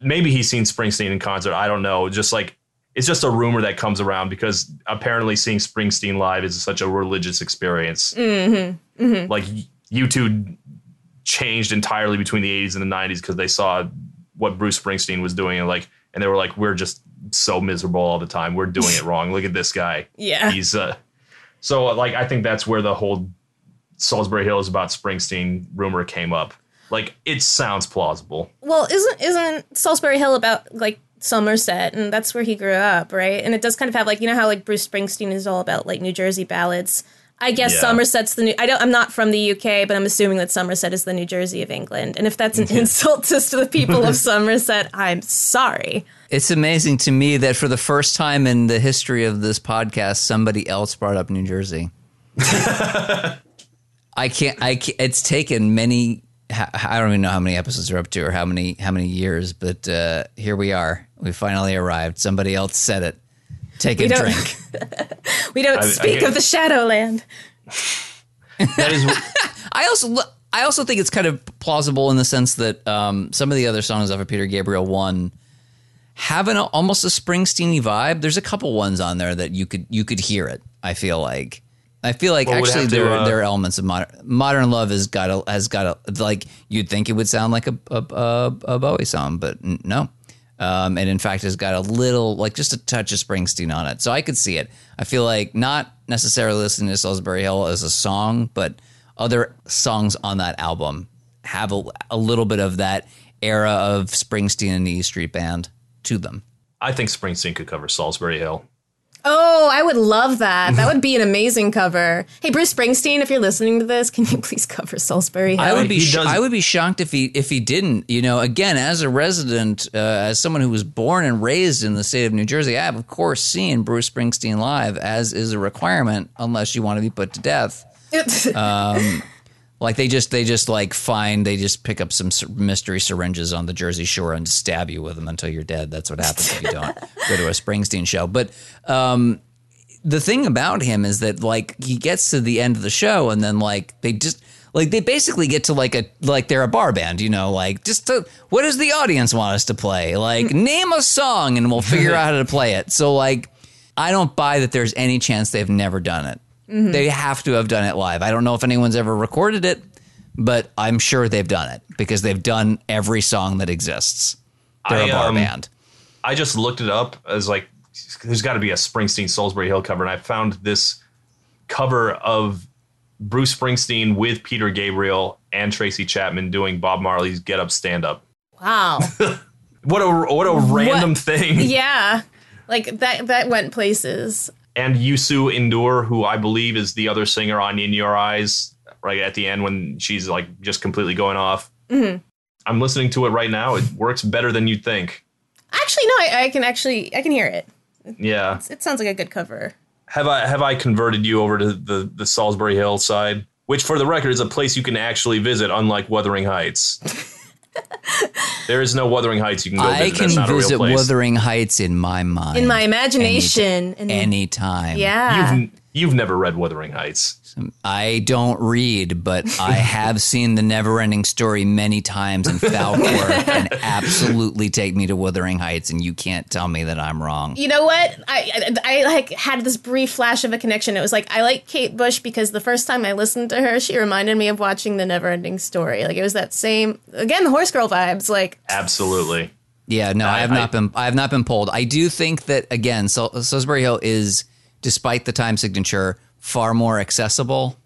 maybe he's seen Springsteen in concert. I don't know. Just like it's just a rumor that comes around because apparently seeing Springsteen live is such a religious experience. Mm-hmm. Like U2 changed entirely between the 80s and the 90s because they saw what Bruce Springsteen was doing and like and they were like we're just so miserable all the time. We're doing it wrong. Look at this guy. Yeah. He's uh so like I think that's where the whole Solsbury Hill is about Springsteen rumor came up. Like it sounds plausible. Well, isn't isn't Solsbury Hill about like Somerset, and that's where he grew up, right? And it does kind of have like you know how like Bruce Springsteen is all about like New Jersey ballads. I guess Yeah. Somerset's the new. I don't. I'm not from the UK, but I'm assuming that Somerset is the New Jersey of England. And if that's an insult to the people of Somerset, I'm sorry. It's amazing to me that for the first time in the history of this podcast, somebody else brought up New Jersey. I can't. I can't, it's taken many. H- I don't even know how many episodes are up to, or how many how many years, but uh, here we are. We finally arrived. Somebody else said it. Take a drink. We don't I- I speak get- of the Shadowland. That is I also I also think it's kind of plausible in the sense that um, some of the other songs off of Peter Gabriel one have an almost a Springsteen vibe. There's a couple ones on there that you could you could hear it. I feel like I feel like Well, actually have to, there uh, there are elements of modern modern love has got a has got a like you'd think it would sound like a a, a, a Bowie song, but n- no. Um, and in fact, has got a little, like just a touch of Springsteen on it. So I could see it. I feel like not necessarily listening to Solsbury Hill as a song, but other songs on that album have a, a little bit of that era of Springsteen and the E Street Band to them. I think Springsteen could cover Solsbury Hill. Oh, I would love that. That would be an amazing cover. Hey, Bruce Springsteen, if you're listening to this, can you please cover Solsbury Hill? I would be sh- I would be shocked if he if he didn't. You know, again, as a resident, uh, as someone who was born and raised in the state of New Jersey, I have of course seen Bruce Springsteen live, as is a requirement, unless you want to be put to death. Like they just they just like find they just pick up some mystery syringes on the Jersey Shore and stab you with them until you're dead. That's what happens if you don't go to a Springsteen show. But um, the thing about him is that like he gets to the end of the show and then like they just like they basically get to like a like they're a bar band, you know, like just to, what does the audience want us to play? Like name a song and we'll figure out how to play it. So like I don't buy that there's any chance they've never done it. They have to have done it live. I don't know if anyone's ever recorded it, but I'm sure they've done it because they've done every song that exists. They're a I, bar um, band. I just looked it up as like there's got to be a Springsteen Solsbury Hill cover, and I found this cover of Bruce Springsteen with Peter Gabriel and Tracy Chapman doing Bob Marley's Get Up Stand Up. wow. What a what a random thing. yeah. Like that that went places. And Youssou N'Dour, who I believe is the other singer on In Your Eyes, right at the end when she's like just completely going off. Mm-hmm. I'm listening to it right now. It works better than you'd think. Actually, no, I, I can actually I can hear it. Yeah. It sounds like a good cover. have I have I converted you over to the the Solsbury Hill side, which for the record is a place you can actually visit, unlike Wuthering Heights. there is no Wuthering Heights you can go I visit. can That's not a visit real place. Wuthering Heights in my mind. In my imagination. and anytime. yeah. You've you've never read Wuthering Heights. I don't read, but I have seen the Neverending Story many times, and Falkor can absolutely take me to Wuthering Heights, and you can't tell me that I'm wrong. You know what? I, I I like had this brief flash of a connection. It was like I like Kate Bush because the first time I listened to her, she reminded me of watching the Neverending Story. Like it was that same again the horse girl vibes. Like Absolutely. Yeah, no, I, I- have I- not been. I have not been pulled. I do think that again, Sul- Solsbury Hill is, despite the time signature, far more accessible.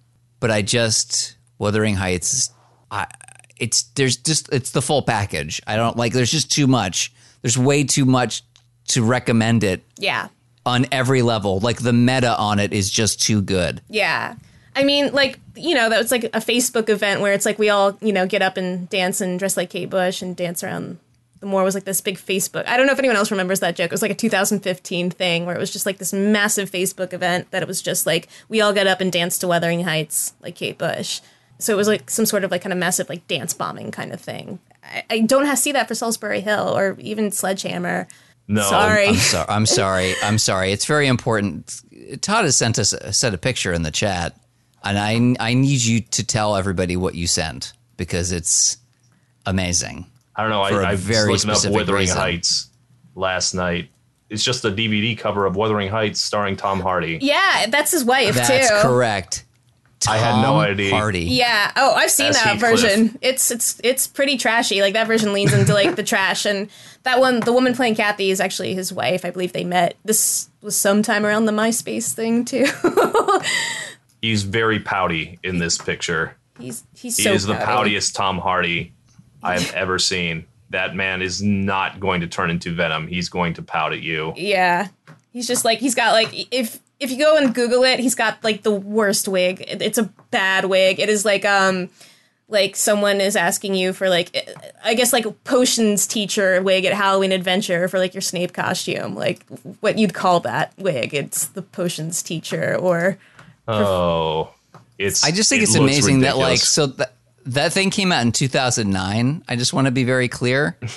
But I just Wuthering Heights. I it's there's just it's the full package. I don't like. There's just too much. There's way too much to recommend it yeah, on every level. Like the meta on it is just too good. yeah. I mean, like you know, that was like a Facebook event where it's like we all you know get up and dance and dress like Kate Bush and dance around. The more was like this big Facebook. I don't know if anyone else remembers that joke. It was like a 2015 thing where it was just like this massive Facebook event that it was just like we all get up and dance to Wuthering Heights like Kate Bush. So it was like some sort of like kind of massive like dance bombing kind of thing. I, I don't have see that for Solsbury Hill or even Sledgehammer. No. Sorry. I'm sorry. I'm sorry. I'm sorry. It's very important. Todd has sent us sent a picture in the chat, and I I need you to tell everybody what you sent because it's amazing. I don't know. For a I, I very looking up Wuthering reason. Heights last night, it's just a DVD cover of Wuthering Heights starring Tom Hardy. Yeah, that's his wife That's too. That's correct. I had no idea. Hardy. Yeah. Oh, I've seen As that Heathcliff. version. It's it's it's pretty trashy. Like that version leans into like the trash, and that one, the woman playing Cathy, is actually his wife. I believe they met. This was sometime around the MySpace thing too. He's very pouty in this picture. he's he's He so is the poutiest Tom Hardy I have ever seen. That man is not going to turn into Venom. He's going to pout at you. Yeah. He's just like he's got like if if you go and Google it, he's got like the worst wig. It's a bad wig. It is like um like someone is asking you for like I guess like a potions teacher wig at Halloween Adventure for like your Snape costume. Like what you'd call that wig. It's the potions teacher or Oh, it's. I just think it it's looks amazing that like so that that thing came out in 2009. I just want to be very clear.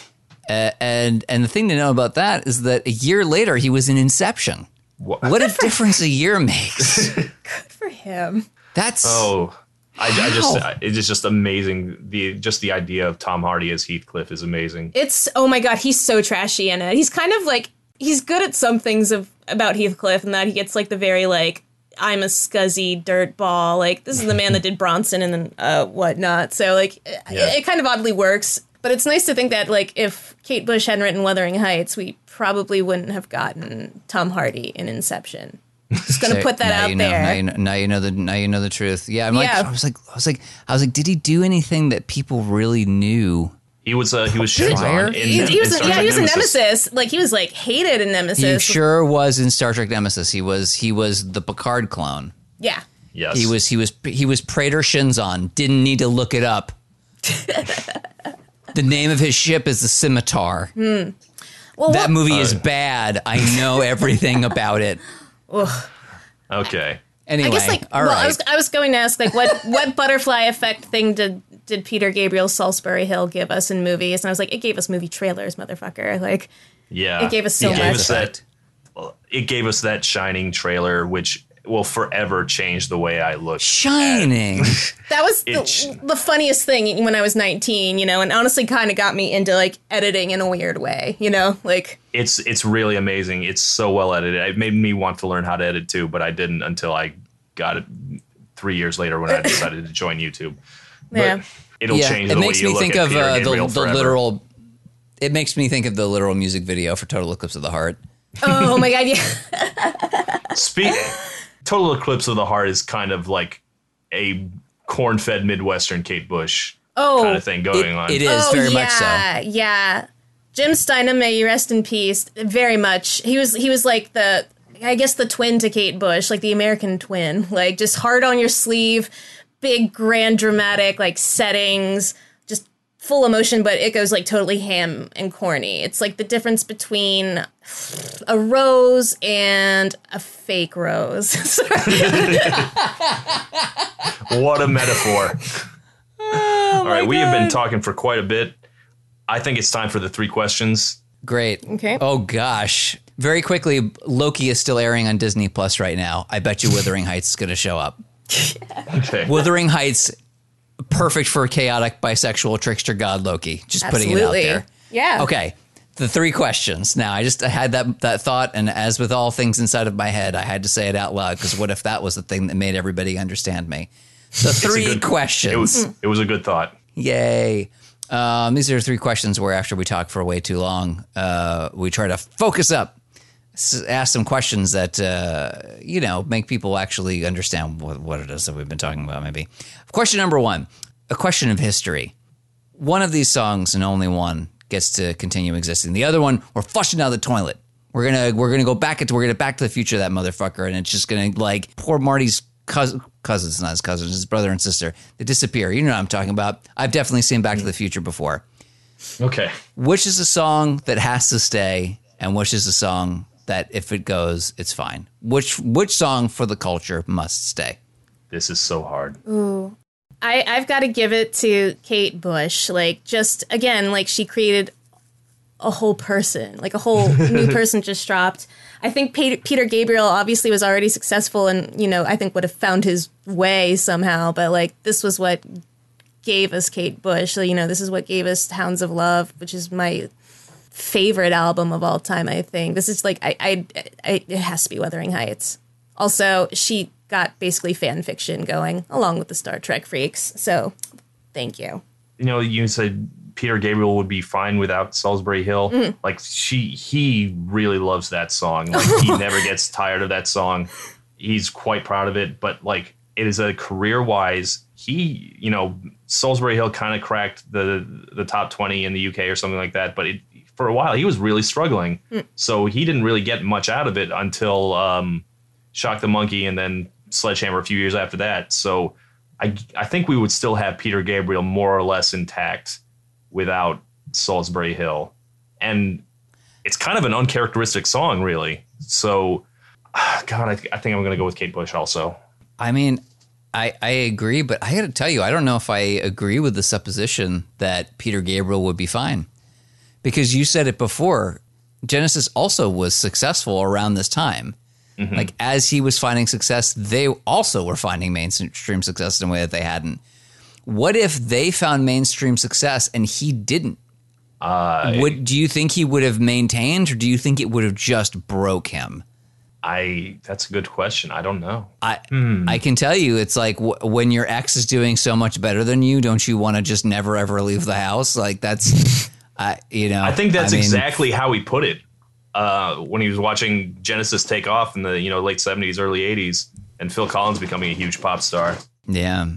Uh, and and the thing to know about that is that a year later he was in Inception. What? What a difference a year makes. Good for him. That's Oh, I, I just Wow. it's just amazing. The just the idea of Tom Hardy as Heathcliff is amazing. It's oh my god, he's so trashy in it. He's kind of like he's good at some things of about Heathcliff and that he gets like the very like I'm a scuzzy dirt ball. Like this is the man that did Bronson and then uh, whatnot. So like it, Yeah. it kind of oddly works. But it's nice to think that like if Kate Bush hadn't written Wuthering Heights, we probably wouldn't have gotten Tom Hardy in Inception. Just gonna So put that out you know, there. Now you know, now you know the now you know the truth. Yeah, I'm like Yeah. I was like I was like I was like, did he do anything that people really knew? He was uh, he was Fire? Shinzon in, he, he was Star yeah, Trek he was a nemesis. Like he was like hated in Nemesis. He sure was in Star Trek Nemesis. He was he was the Picard clone. yeah. Yes, He was he was he was Praetor Shinzon. Didn't need to look it up. the name of his ship is the Scimitar. Well, That what- movie is bad. I know everything about it. Okay, Anyway, I guess like all well, right. I was I was going to ask like what what butterfly effect thing did did Peter Gabriel Solsbury Hill give us in movies? And I was like, it gave us movie trailers, motherfucker. Like yeah, It gave us so It much. gave us that. It gave us that Shining trailer, which will forever change the way I look. Shining. that was Itch. the, the funniest thing when I was 19, you know, and honestly kind of got me into like editing in a weird way, you know, like It's it's really amazing. It's so well edited. It made me want to learn how to edit too, but I didn't until I got it three years later when I decided to join YouTube. But Yeah. It'll yeah, change it the way makes you me look think at of Peter uh, Gabriel the, the literal. It makes me think of the literal music video for Total Eclipse of the Heart. oh my god, yeah. Speak. Total Eclipse of the Heart is kind of like a corn-fed Midwestern Kate Bush Oh, kind of thing going on. It is oh, very yeah, much so. Yeah. Jim Steinman, may you rest in peace. Very much. He was he was like the I guess the twin to Kate Bush, like the American twin. Like just hard on your sleeve, big grand dramatic like settings, just full emotion, but it goes like totally ham and corny. It's like the difference between a rose and a fake rose. What a metaphor. Oh All right, we have been talking for quite a bit. I think it's time for the three questions. Great. Okay. Oh gosh. Very quickly, Loki is still airing on Disney Plus right now. I bet you Wuthering Heights is going to show up. Okay. Wuthering Heights, perfect for chaotic bisexual trickster god Loki. Just putting it out there. Yeah. Okay. The three questions. Now, I just I had that that thought, and as with all things inside of my head, I had to say it out loud because what if that was the thing that made everybody understand me? The three good- questions. It was it was a good thought. Yay. Um, these are three questions where after we talk for way too long, uh, we try to focus up, s- ask some questions that, uh, you know, make people actually understand what, what it is that we've been talking about, maybe. Question number one a question of history. One of these songs and only one gets to continue existing. The other one, we're flushing down the toilet. We're gonna we're gonna go back into we're gonna back to the future of that motherfucker, and it's just gonna like poor Marty's cousin, cousins, not his cousins, his brother and sister. They disappear. You know what I'm talking about. I've definitely seen Back to the Future before. Okay. Which is a song that has to stay, and which is a song that if it goes, it's fine. Which which song for the culture must stay? This is so hard. I, I've got to give it to Kate Bush. Like, just again, like she created a whole person, like a whole new person just dropped. I think Peter, Peter Gabriel obviously was already successful and, you know, I think would have found his way somehow, but like this was what gave us Kate Bush. So, you know, this is what gave us Hounds of Love, which is my favorite album of all time. I think this is like I, I, I it has to be Wuthering Heights. Also, she got basically fan fiction going along with the Star Trek freaks. So, thank you. You know, you said Peter Gabriel would be fine without Solsbury Hill. Mm. Like she, he really loves that song. Like he never gets tired of that song. He's quite proud of it. But like it is a career wise, he, you know, Solsbury Hill kind of cracked the the top twenty in the UK or something like that. But it, for a while, he was really struggling. So he didn't really get much out of it until um, Shock the Monkey and then Sledgehammer a few years after that. So I, I think we would still have Peter Gabriel more or less intact without Solsbury Hill. And it's kind of an uncharacteristic song, really. So, God, I, I think I'm going to go with Kate Bush also. I mean, I, I agree, but I got to tell you, I don't know if I agree with the supposition that Peter Gabriel would be fine. Because you said it before, Genesis also was successful around this time. Mm-hmm. Like, as he was finding success, they also were finding mainstream success in a way that they hadn't. What if they found mainstream success and he didn't? would do you think he would have maintained, or do you think it would have just broke him? I that's a good question. I don't know. I hmm. I can tell you, it's like w- when your ex is doing so much better than you, don't you want to just never ever leave the house? Like that's, I you know, I think that's mean, exactly how he put it uh, when he was watching Genesis take off in the you know late '70s, early '80s, and Phil Collins becoming a huge pop star. Yeah,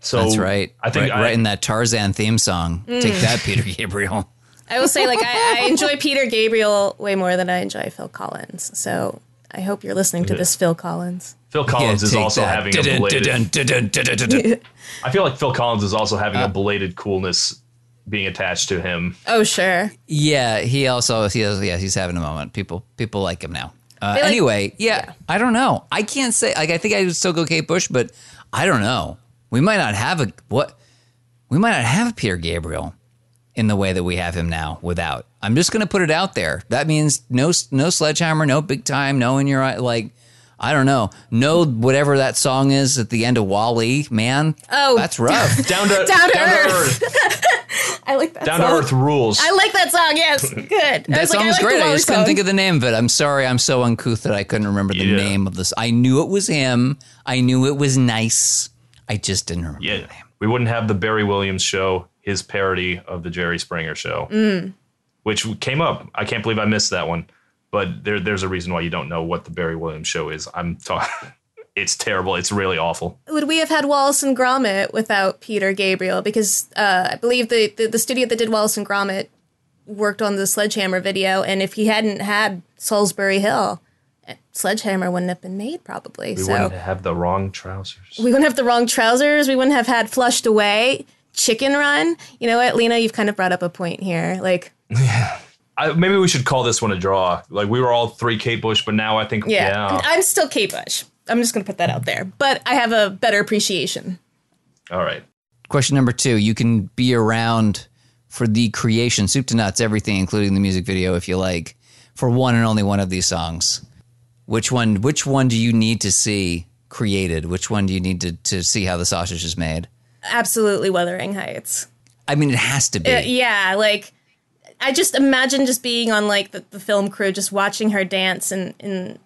So that's right. I think right, I, right in that Tarzan theme song. Take that, Peter Gabriel. I will say, like, I, I enjoy Peter Gabriel way more than I enjoy Phil Collins. So I hope you're listening to this, Phil Collins. Phil Collins Yeah, is also that. having a Dun, belated. I feel like Phil Collins is also having Uh, a belated coolness being attached to him. Oh, sure. Yeah, he also he has, yeah he's having a moment. People people like him now. Uh, like- anyway, yeah, yeah. I don't know. I can't say like I think I would still go Kate Bush, but I don't know. We might not have a what we might not have a Peter Gabriel in the way that we have him now without. I'm just going to put it out there. That means no no sledgehammer, no big time, no in your eye like I don't know. No whatever that song is at the end of WALL-E, man. Oh. that's rough. Down to Down to earth. I like that Down to earth rules. I like that song. Yes, good. I That was like, song I was like great. I WALL-E just couldn't think of the name of it. I'm sorry. I'm so uncouth that I couldn't remember the Yeah. name of this. I knew it was him. I knew it was nice. I just didn't remember yeah, the name. we wouldn't have the Barry Williams show, his parody of the Jerry Springer show, Mm. which came up. I can't believe I missed that one. But there, there's a reason why you don't know what the Barry Williams show is. I'm talking. It's terrible. It's really awful. Would we have had Wallace and Gromit without Peter Gabriel? Because uh, I believe the, the the studio that did Wallace and Gromit worked on the Sledgehammer video, and if he hadn't had Solsbury Hill, eh, Sledgehammer wouldn't have been made probably. We so wouldn't have the wrong trousers. we wouldn't have the wrong trousers. We wouldn't have had Flushed Away, Chicken Run. You know what, Lena? You've kind of brought up a point here. Like, I, maybe we should call this one a draw. Like we were all three Kate Bush, but now I think yeah, yeah. I'm still Kate Bush. I'm just going to put that out there, but I have a better appreciation. All right. Question number two: You can be around for the creation, soup to nuts, everything, including the music video, if you like, for one and only one of these songs. Which one? Which one do you need to see created? Which one do you need to to see how the sausage is made? Absolutely, Wuthering Heights. I mean, it has to be. Uh, yeah, like I just imagine just being on like the, the film crew, just watching her dance and in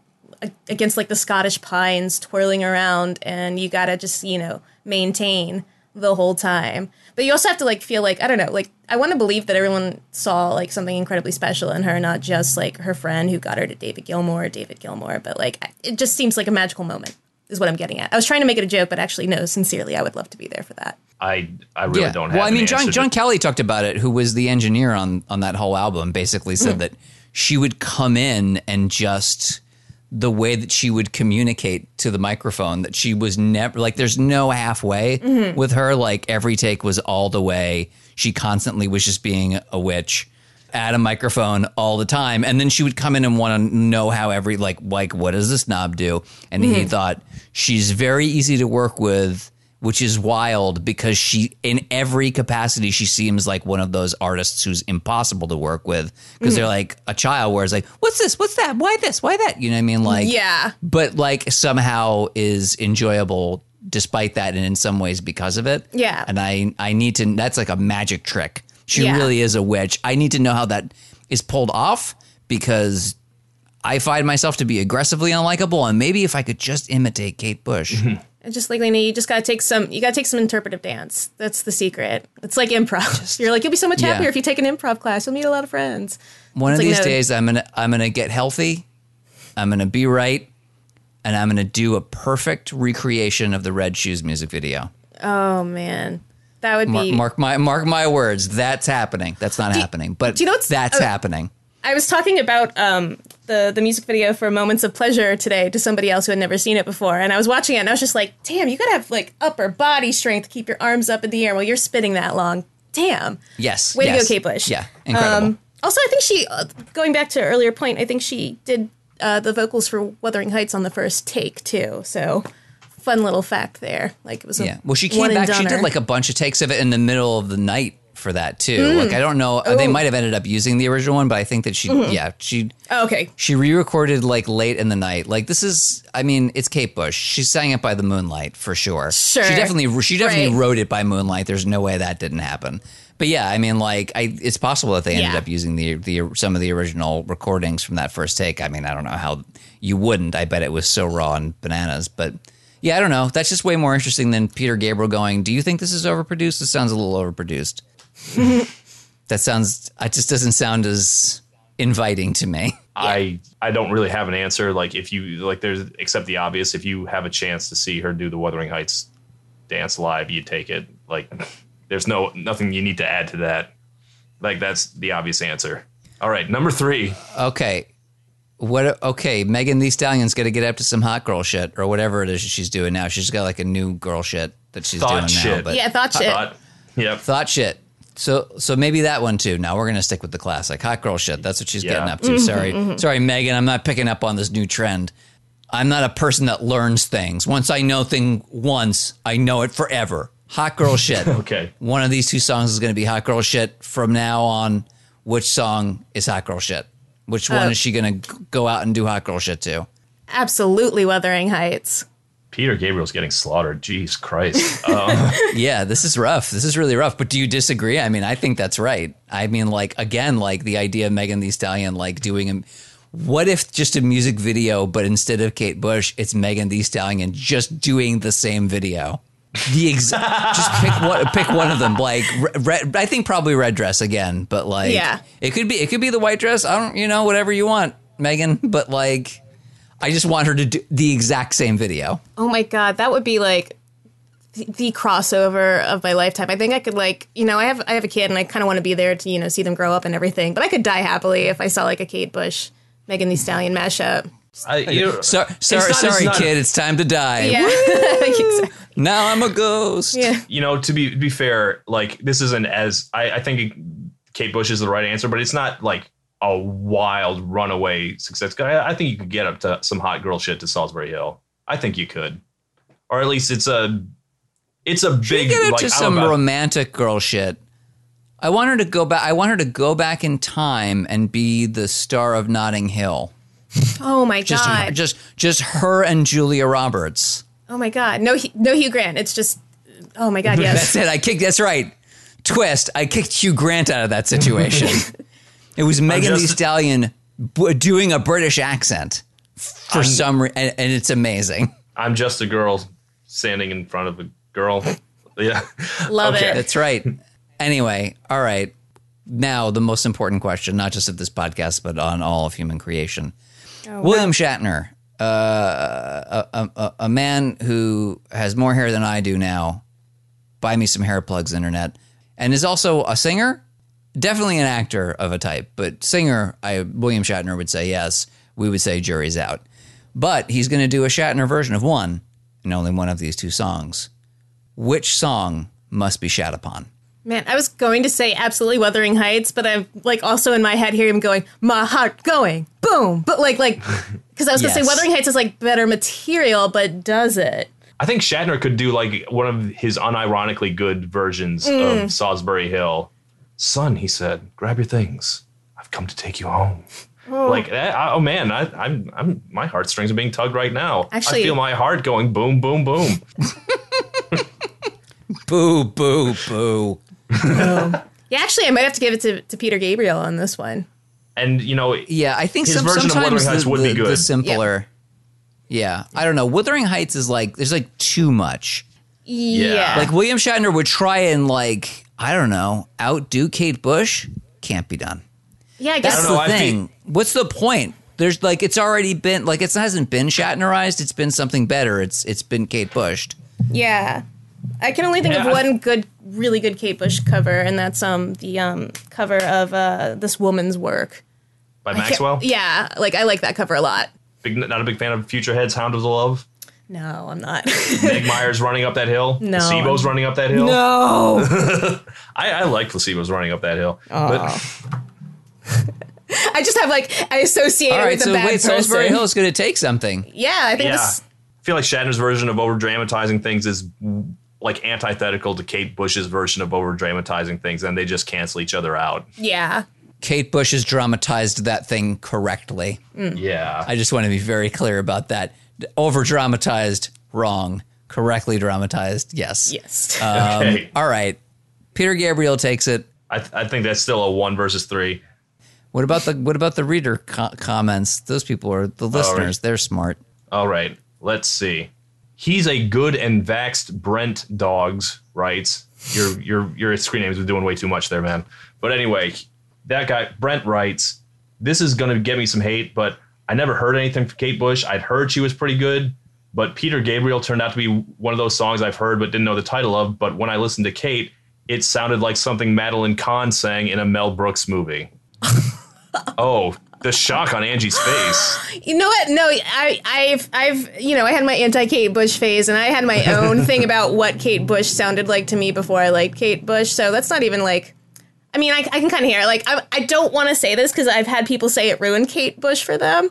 against like the Scottish pines, twirling around, and you gotta just you know maintain the whole time. But you also have to like feel like I don't know, like I want to believe that everyone saw like something incredibly special in her, not just like her friend who got her to David Gilmour, David Gilmour, but like it just seems like a magical moment. Is what I'm getting at. I was trying to make it a joke, but actually, no. Sincerely, I would love to be there for that. I I really don't have. Well, I an mean, John answer to- Jon Kelly talked about it, who was the engineer on on that whole album. Basically, said hmm. that she would come in and just the way that she would communicate to the microphone that she was never like there's no halfway mm-hmm. with her. Like every take was all the way. She constantly was just being a witch at a microphone all the time. And then she would come in and want to know how every like like what does this knob do? And he mm-hmm. thought she's very easy to work with which is wild because she in every capacity she seems like one of those artists who's impossible to work with. Because they're mm. like a child where it's like what's this? What's that? Why this? Why that? You know what i mean? Like Yeah. but like somehow is enjoyable despite that and in some ways because of it. Yeah. and i i need to that's like a magic trick. She Yeah. really is a witch. I need to know how that is pulled off because I find myself to be aggressively unlikable, and maybe if I could just imitate Kate Bush. Mm-hmm. And just like Lena, you just gotta take some. You gotta take some interpretive dance. That's the secret. It's like improv. You're like you'll be so much Yeah. happier if you take an improv class. You'll meet a lot of friends. One It's of like, these no. days, I'm gonna I'm gonna get healthy. I'm gonna be right, and I'm gonna do a perfect recreation of the Red Shoes music video. Oh man, that would Mark, be. mark my mark my words. That's happening. That's not happening, but do you know what's- that's oh. happening. I was talking about um, the the music video for "Moments of Pleasure" today to somebody else who had never seen it before, and I was watching it, and I was just like, "Damn, you gotta have like upper body strength to keep your arms up in the air while you're spinning that long." Damn. Yes. Way to go, Kate Bush. Yeah, incredible. Um, also, I think she, uh, going back to an earlier point, I think she did uh, the vocals for Wuthering Heights on the first take too. So, fun little fact there. Like it was a yeah. Well, she came back. She did like a bunch of takes of it in the middle of the night for that too. Mm. Like I don't know. They Oh. might have ended up using the original one, but I think that she. Mm-hmm. Yeah, she. Oh, okay. She re-recorded like late in the night. Like this is, I mean, it's Kate Bush. She sang it by the moonlight for sure. Sure. She definitely, she definitely Right. wrote it by moonlight. There's no way that didn't happen. But yeah, I mean, like, I, it's possible that they ended Yeah. up using the the some of the original recordings from that first take. I mean, I don't know how you wouldn't. I bet it was so raw and bananas. But yeah, I don't know. That's just way more interesting than Peter Gabriel going. Do you think this is overproduced? It sounds a little overproduced. That sounds. It just doesn't sound as inviting to me. I I don't really have an answer. Like if you like, there's except the obvious. If you have a chance to see her do the Wuthering Heights dance live, you take it. Like there's no nothing you need to add to that. Like that's the obvious answer. All right, number three. Okay. What? Okay, Megan Thee Stallion's got to get up to some hot girl shit or whatever it is she's doing now. She's got like a new girl shit that she's Thought doing now. shit. But Yeah, thought shit. Thought, yep. thought shit. So so maybe that one too. Now we're gonna stick with the classic hot girl shit. That's what she's Yeah. getting up to. Sorry, sorry, Megan. I'm not picking up on this new trend. I'm not a person that learns things. Once I know thing once, I know it forever. Hot girl shit. Okay. One of these two songs is going to be hot girl shit from now on. Which song is hot girl shit? Which one Uh, is she going to go out and do hot girl shit to? Absolutely, Wuthering Heights. Peter Gabriel's getting slaughtered. Jeez Christ. Um, Yeah, this is rough. This is really rough. But do you disagree? I mean, I think that's right. I mean, like again, like the idea of Megan Thee Stallion like doing a. What if just a music video, but instead of Kate Bush, it's Megan Thee Stallion just doing the same video? The exact. just pick one. Pick one of them. Like, re- red, I think probably red dress again. But like, Yeah. it could be. It could be the white dress. I don't. You know, whatever you want, Megan. But like, I just want her to do the exact same video. Oh my god, that would be like the, the crossover of my lifetime. I think I could like, you know, I have I have a kid and I kind of want to be there to, you know, see them grow up and everything. But I could die happily if I saw like a Kate Bush, Megan Thee Stallion mashup. I, you So, sorry, not- sorry, not- kid. It's time to die. Yeah. exactly. Now I'm a ghost. Yeah. you know, to be be fair, like this isn't as I, I think Kate Bush is the right answer, but it's not like a wild runaway success. I, I think you could get up to some hot girl shit to Solsbury Hill. I think you could, or at least it's a it's a big Get like into I'm some about- romantic girl shit. I want her to go back. I want her to go back in time and be the star of Notting Hill. Oh my Just, god. just, just her and Julia Roberts. oh my god. No, Hu- no Hugh Grant. It's just. Oh my god. Yes. That's it. I kicked. That's right. Twist. I kicked Hugh Grant out of that situation. it was Megan Thee Stallion b- doing a British accent for some reason, and, and it's amazing. I'm just a girl standing in front of a girl. Yeah, Love Okay. it. That's right. Anyway, all right. Now, the most important question, not just of this podcast, but on all of human creation. William Shatner, uh, a, a, a, a man who has more hair than I do now. Buy me some hair plugs, internet. And is also a singer, definitely an actor of a type, but singer, I William Shatner would say yes. We would say jury's out. But he's going to do a Shatner version of one, and only one of these two songs. Which song must be shat upon? Man, I was going to say absolutely Wuthering Heights, but I'm like also in my head hearing him going, my heart going, boom. But like, like, because I was going to Yes. say Wuthering Heights is like better material, but does it? I think Shatner could do like one of his unironically good versions Mm. of Solsbury Hill. Son, he said, grab your things. I've come to take you home. Oh. Like eh, Oh man, I, I'm, I'm, my heartstrings are being tugged right now. Actually- I feel my heart going boom, boom, boom. Boo, boo, boo. Yeah, actually, I might have to give it to, to Peter Gabriel on this one. And you know, Yeah, I think His some, version of Wuthering Heights the, would be good. the simpler. Yeah. I don't know. Wuthering Heights is like there's like too much. Yeah. Like William Shatner would try and like I don't know outdo Kate Bush. Can't be done. yeah, I guess don't know, the I thing. What's the point? There's like it's already been like it hasn't been Shatnerized. It's been something better. It's it's been Kate Bush. Yeah. I can only think Yeah, of one good really good Kate Bush cover and that's um the um cover of uh this woman's work. by I Maxwell. Yeah, like I like that cover a lot. Big, not a big fan of Futureheads' Hound of the Love. No, I'm not. Meg Myers running up that hill. No. Placebo's running up that hill. no. I, I like placebos running up that hill. But I just have like I associate All it right, with a so bad wait, person. Solsbury Hill is going to take something. Yeah, I think yeah, this I feel like Shatner's version of over dramatizing things is like antithetical to Kate Bush's version of over dramatizing things, and they just cancel each other out. yeah. Kate Bush has dramatized that thing correctly. Yeah. I just want to be very clear about that. Over dramatized, wrong. Correctly dramatized, yes. Yes. Um, okay. All right. Peter Gabriel takes it. I, th- I think that's still a one versus three. What about the what about the reader co- comments? Those people are the listeners. They're smart. All right, let's see. He's a good and vaxxed Brent Dogs writes. Your your your screen names are doing way too much there, man. But anyway, that guy Brent writes. This is gonna get me some hate, but I never heard anything from Kate Bush. I'd heard she was pretty good, but Peter Gabriel turned out to be one of those songs I've heard but didn't know the title of. But when I listened to Kate, it sounded like something Madeline Kahn sang in a Mel Brooks movie. oh, the shock on Angie's face. You know what? No, I, I've, I've, you know, I had my anti-Kate Bush phase, and I had my own thing about what Kate Bush sounded like to me before I liked Kate Bush. So that's not even like. I mean, I, I can kind of hear. it. Like, I, I don't want to say this because I've had people say it ruined Kate Bush for them.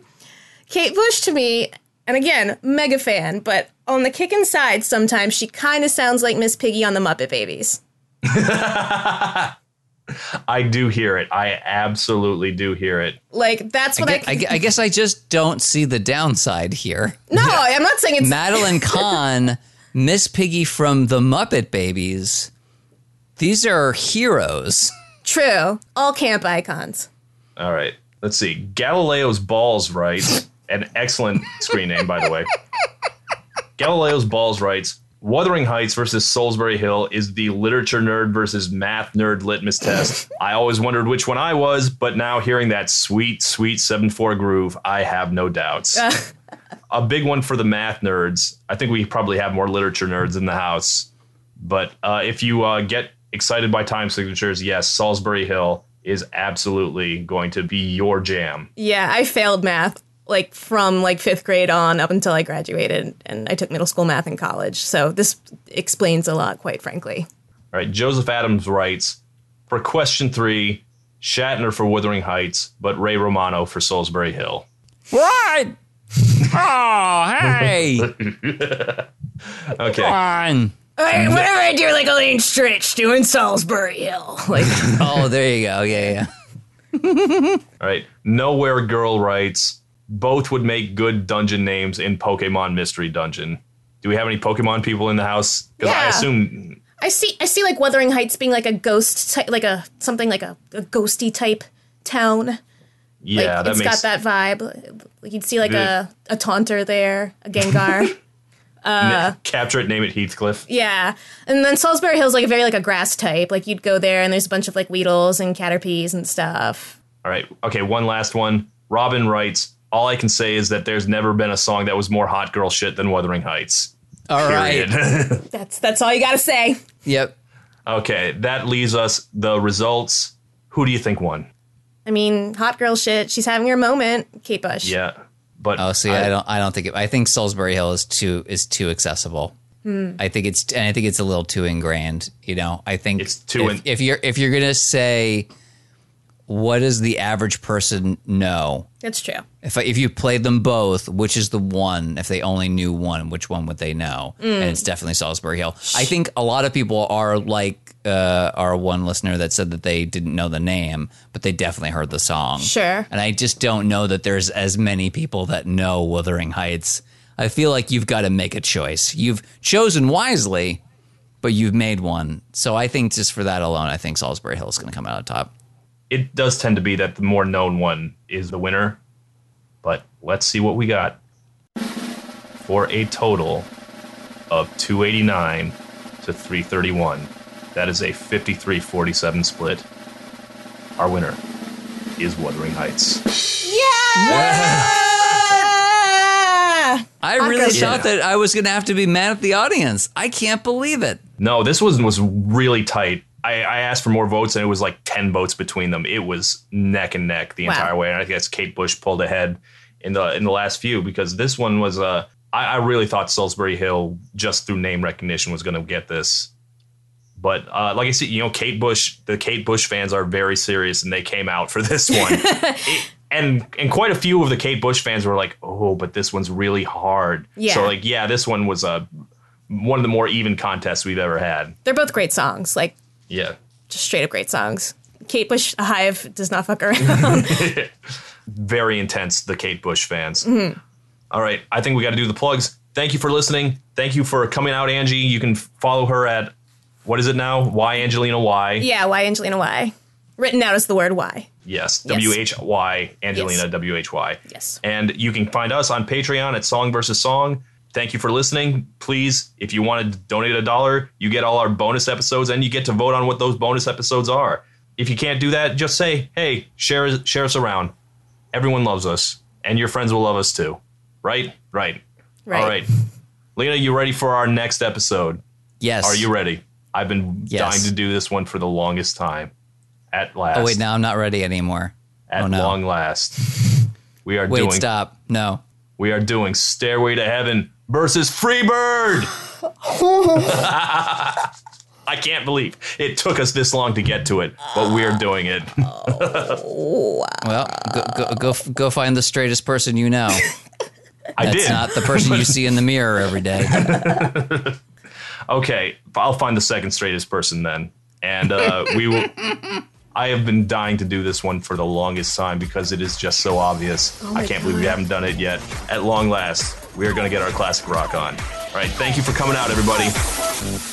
Kate Bush to me, and again, mega fan, but on the kicking side, sometimes she kind of sounds like Miss Piggy on the Muppet Babies. I do hear it. I absolutely do hear it. Like that's what I. gue- I gue- I guess I just don't see the downside here. no, I'm not saying it's Madeline Kahn, Miss Piggy from the Muppet Babies. These are heroes. True. All camp icons. All right. Let's see. Galileo's Balls writes, an excellent screen name, by the way. Galileo's Balls writes, Wuthering Heights versus Solsbury Hill is the literature nerd versus math nerd litmus test. I always wondered which one I was, but now hearing that sweet, sweet 7 4 groove, I have no doubts. A big one for the math nerds. I think we probably have more literature nerds in the house. But uh, if you uh, get excited by time signatures, yes, Solsbury Hill is absolutely going to be your jam. Yeah, I failed math like from like fifth grade on up until I graduated, and I took middle school math in college. So this explains a lot, quite frankly. All right, Joseph Adams writes for question three, Shatner for Wuthering Heights, but Ray Romano for Solsbury Hill. What? Oh, hey. Okay, on. Whatever I do, like Elaine Stritch doing Solsbury Hill. Like, Oh, there you go. Yeah, yeah. all right. Nowhere Girl writes both would make good dungeon names in Pokemon Mystery Dungeon. Do we have any Pokemon people in the house? Because I assume I see, I see, like Wuthering Heights being like a ghost type, like a something like a, a ghosty type town. Like yeah, that it's makes got that vibe. Like you'd see like a a Haunter there, a Gengar. na- uh, capture it, name it Heathcliff. yeah, and then Solsbury Hill's like a very like a grass type. Like you'd go there and there's a bunch of like Weedles and Caterpies and stuff. All right. Okay, one last one. Robin writes, all I can say is that there's never been a song that was more hot girl shit than Wuthering Heights. All right. Period. That's that's all you gotta say. Yep. okay, that leaves us the results. Who do you think won? I mean, hot girl shit. She's having her moment. Kate Bush. Yeah. But Oh, see, I, don't. I don't think. It, I think Solsbury Hill is too is too accessible. I think it's and I think it's a little too ingrained. You know, I think It's too If, in- if you're if you're gonna say, what does the average person know? That's true. If if you played them both, which is the one? If they only knew one, which one would they know? And it's definitely Solsbury Hill. I think a lot of people are like uh, our one listener that said that they didn't know the name, but they definitely heard the song. Sure. And I just don't know that there's as many people that know Wuthering Heights. I feel like you've got to make a choice. You've chosen wisely, but you've made one. So I think just for that alone, I think Solsbury Hill is going to come out on top. It does tend to be that the more known one is the winner. But let's see what we got for a total of 289 to 331. That is a 53 47 split. Our winner is Wuthering Heights. Yeah. I really Hot girl thought that I was going to have to be mad at the audience. I can't believe it. No, this one was really tight. I, I asked for more votes, and it was like 10 votes between them. It was neck and neck the Wow. entire way. And I guess Kate Bush pulled ahead in the in the last few because this one was uh, I, I really thought Solsbury Hill, just through name recognition, was going to get this. But uh, like I said, you know, Kate Bush, the Kate Bush fans are very serious, and they came out for this one. It- and and quite a few of the Kate Bush fans were like, "Oh, but this one's really hard." Yeah. So like, yeah, this one was a one of the more even contests we've ever had. They're both great songs, like Yeah. just straight up great songs. Kate Bush, a hive does not fuck around. very intense, the Kate Bush fans. Mm-hmm. All right, I think we got to do the plugs. Thank you for listening. Thank you for coming out, Angie. You can follow her at what is it now? Why Angelina Y? yeah, why Angelina Y? Written out as the word why. Yes, Yes. W H Y Angelina Yes. W H Y. Yes. And you can find us on Patreon at Song versus Song. Thank you for listening. Please, if you want to donate a dollar, you get all our bonus episodes and you get to vote on what those bonus episodes are. If you can't do that, just say, "Hey, share share us around." Everyone loves us, and your friends will love us too. Right? Right. Right. All right. Lena, you ready for our next episode? Yes. Are you ready? I've been Yes. dying to do this one for the longest time. At last. Oh, wait, now I'm not ready anymore. At oh, no. long last. We are Wait, doing stop. No. we are doing Stairway to Heaven versus Freebird. I can't believe it took us this long to get to it, but we're doing it. Well, go, go, go, go find the straightest person you know. I That's did. not the person you see in the mirror every day. okay, I'll find the second straightest person then, and uh, we will. I have been dying to do this one for the longest time because it is just so obvious. I can't believe we haven't done it yet. At long last, we are going to get our classic rock on. All right, thank you for coming out, everybody.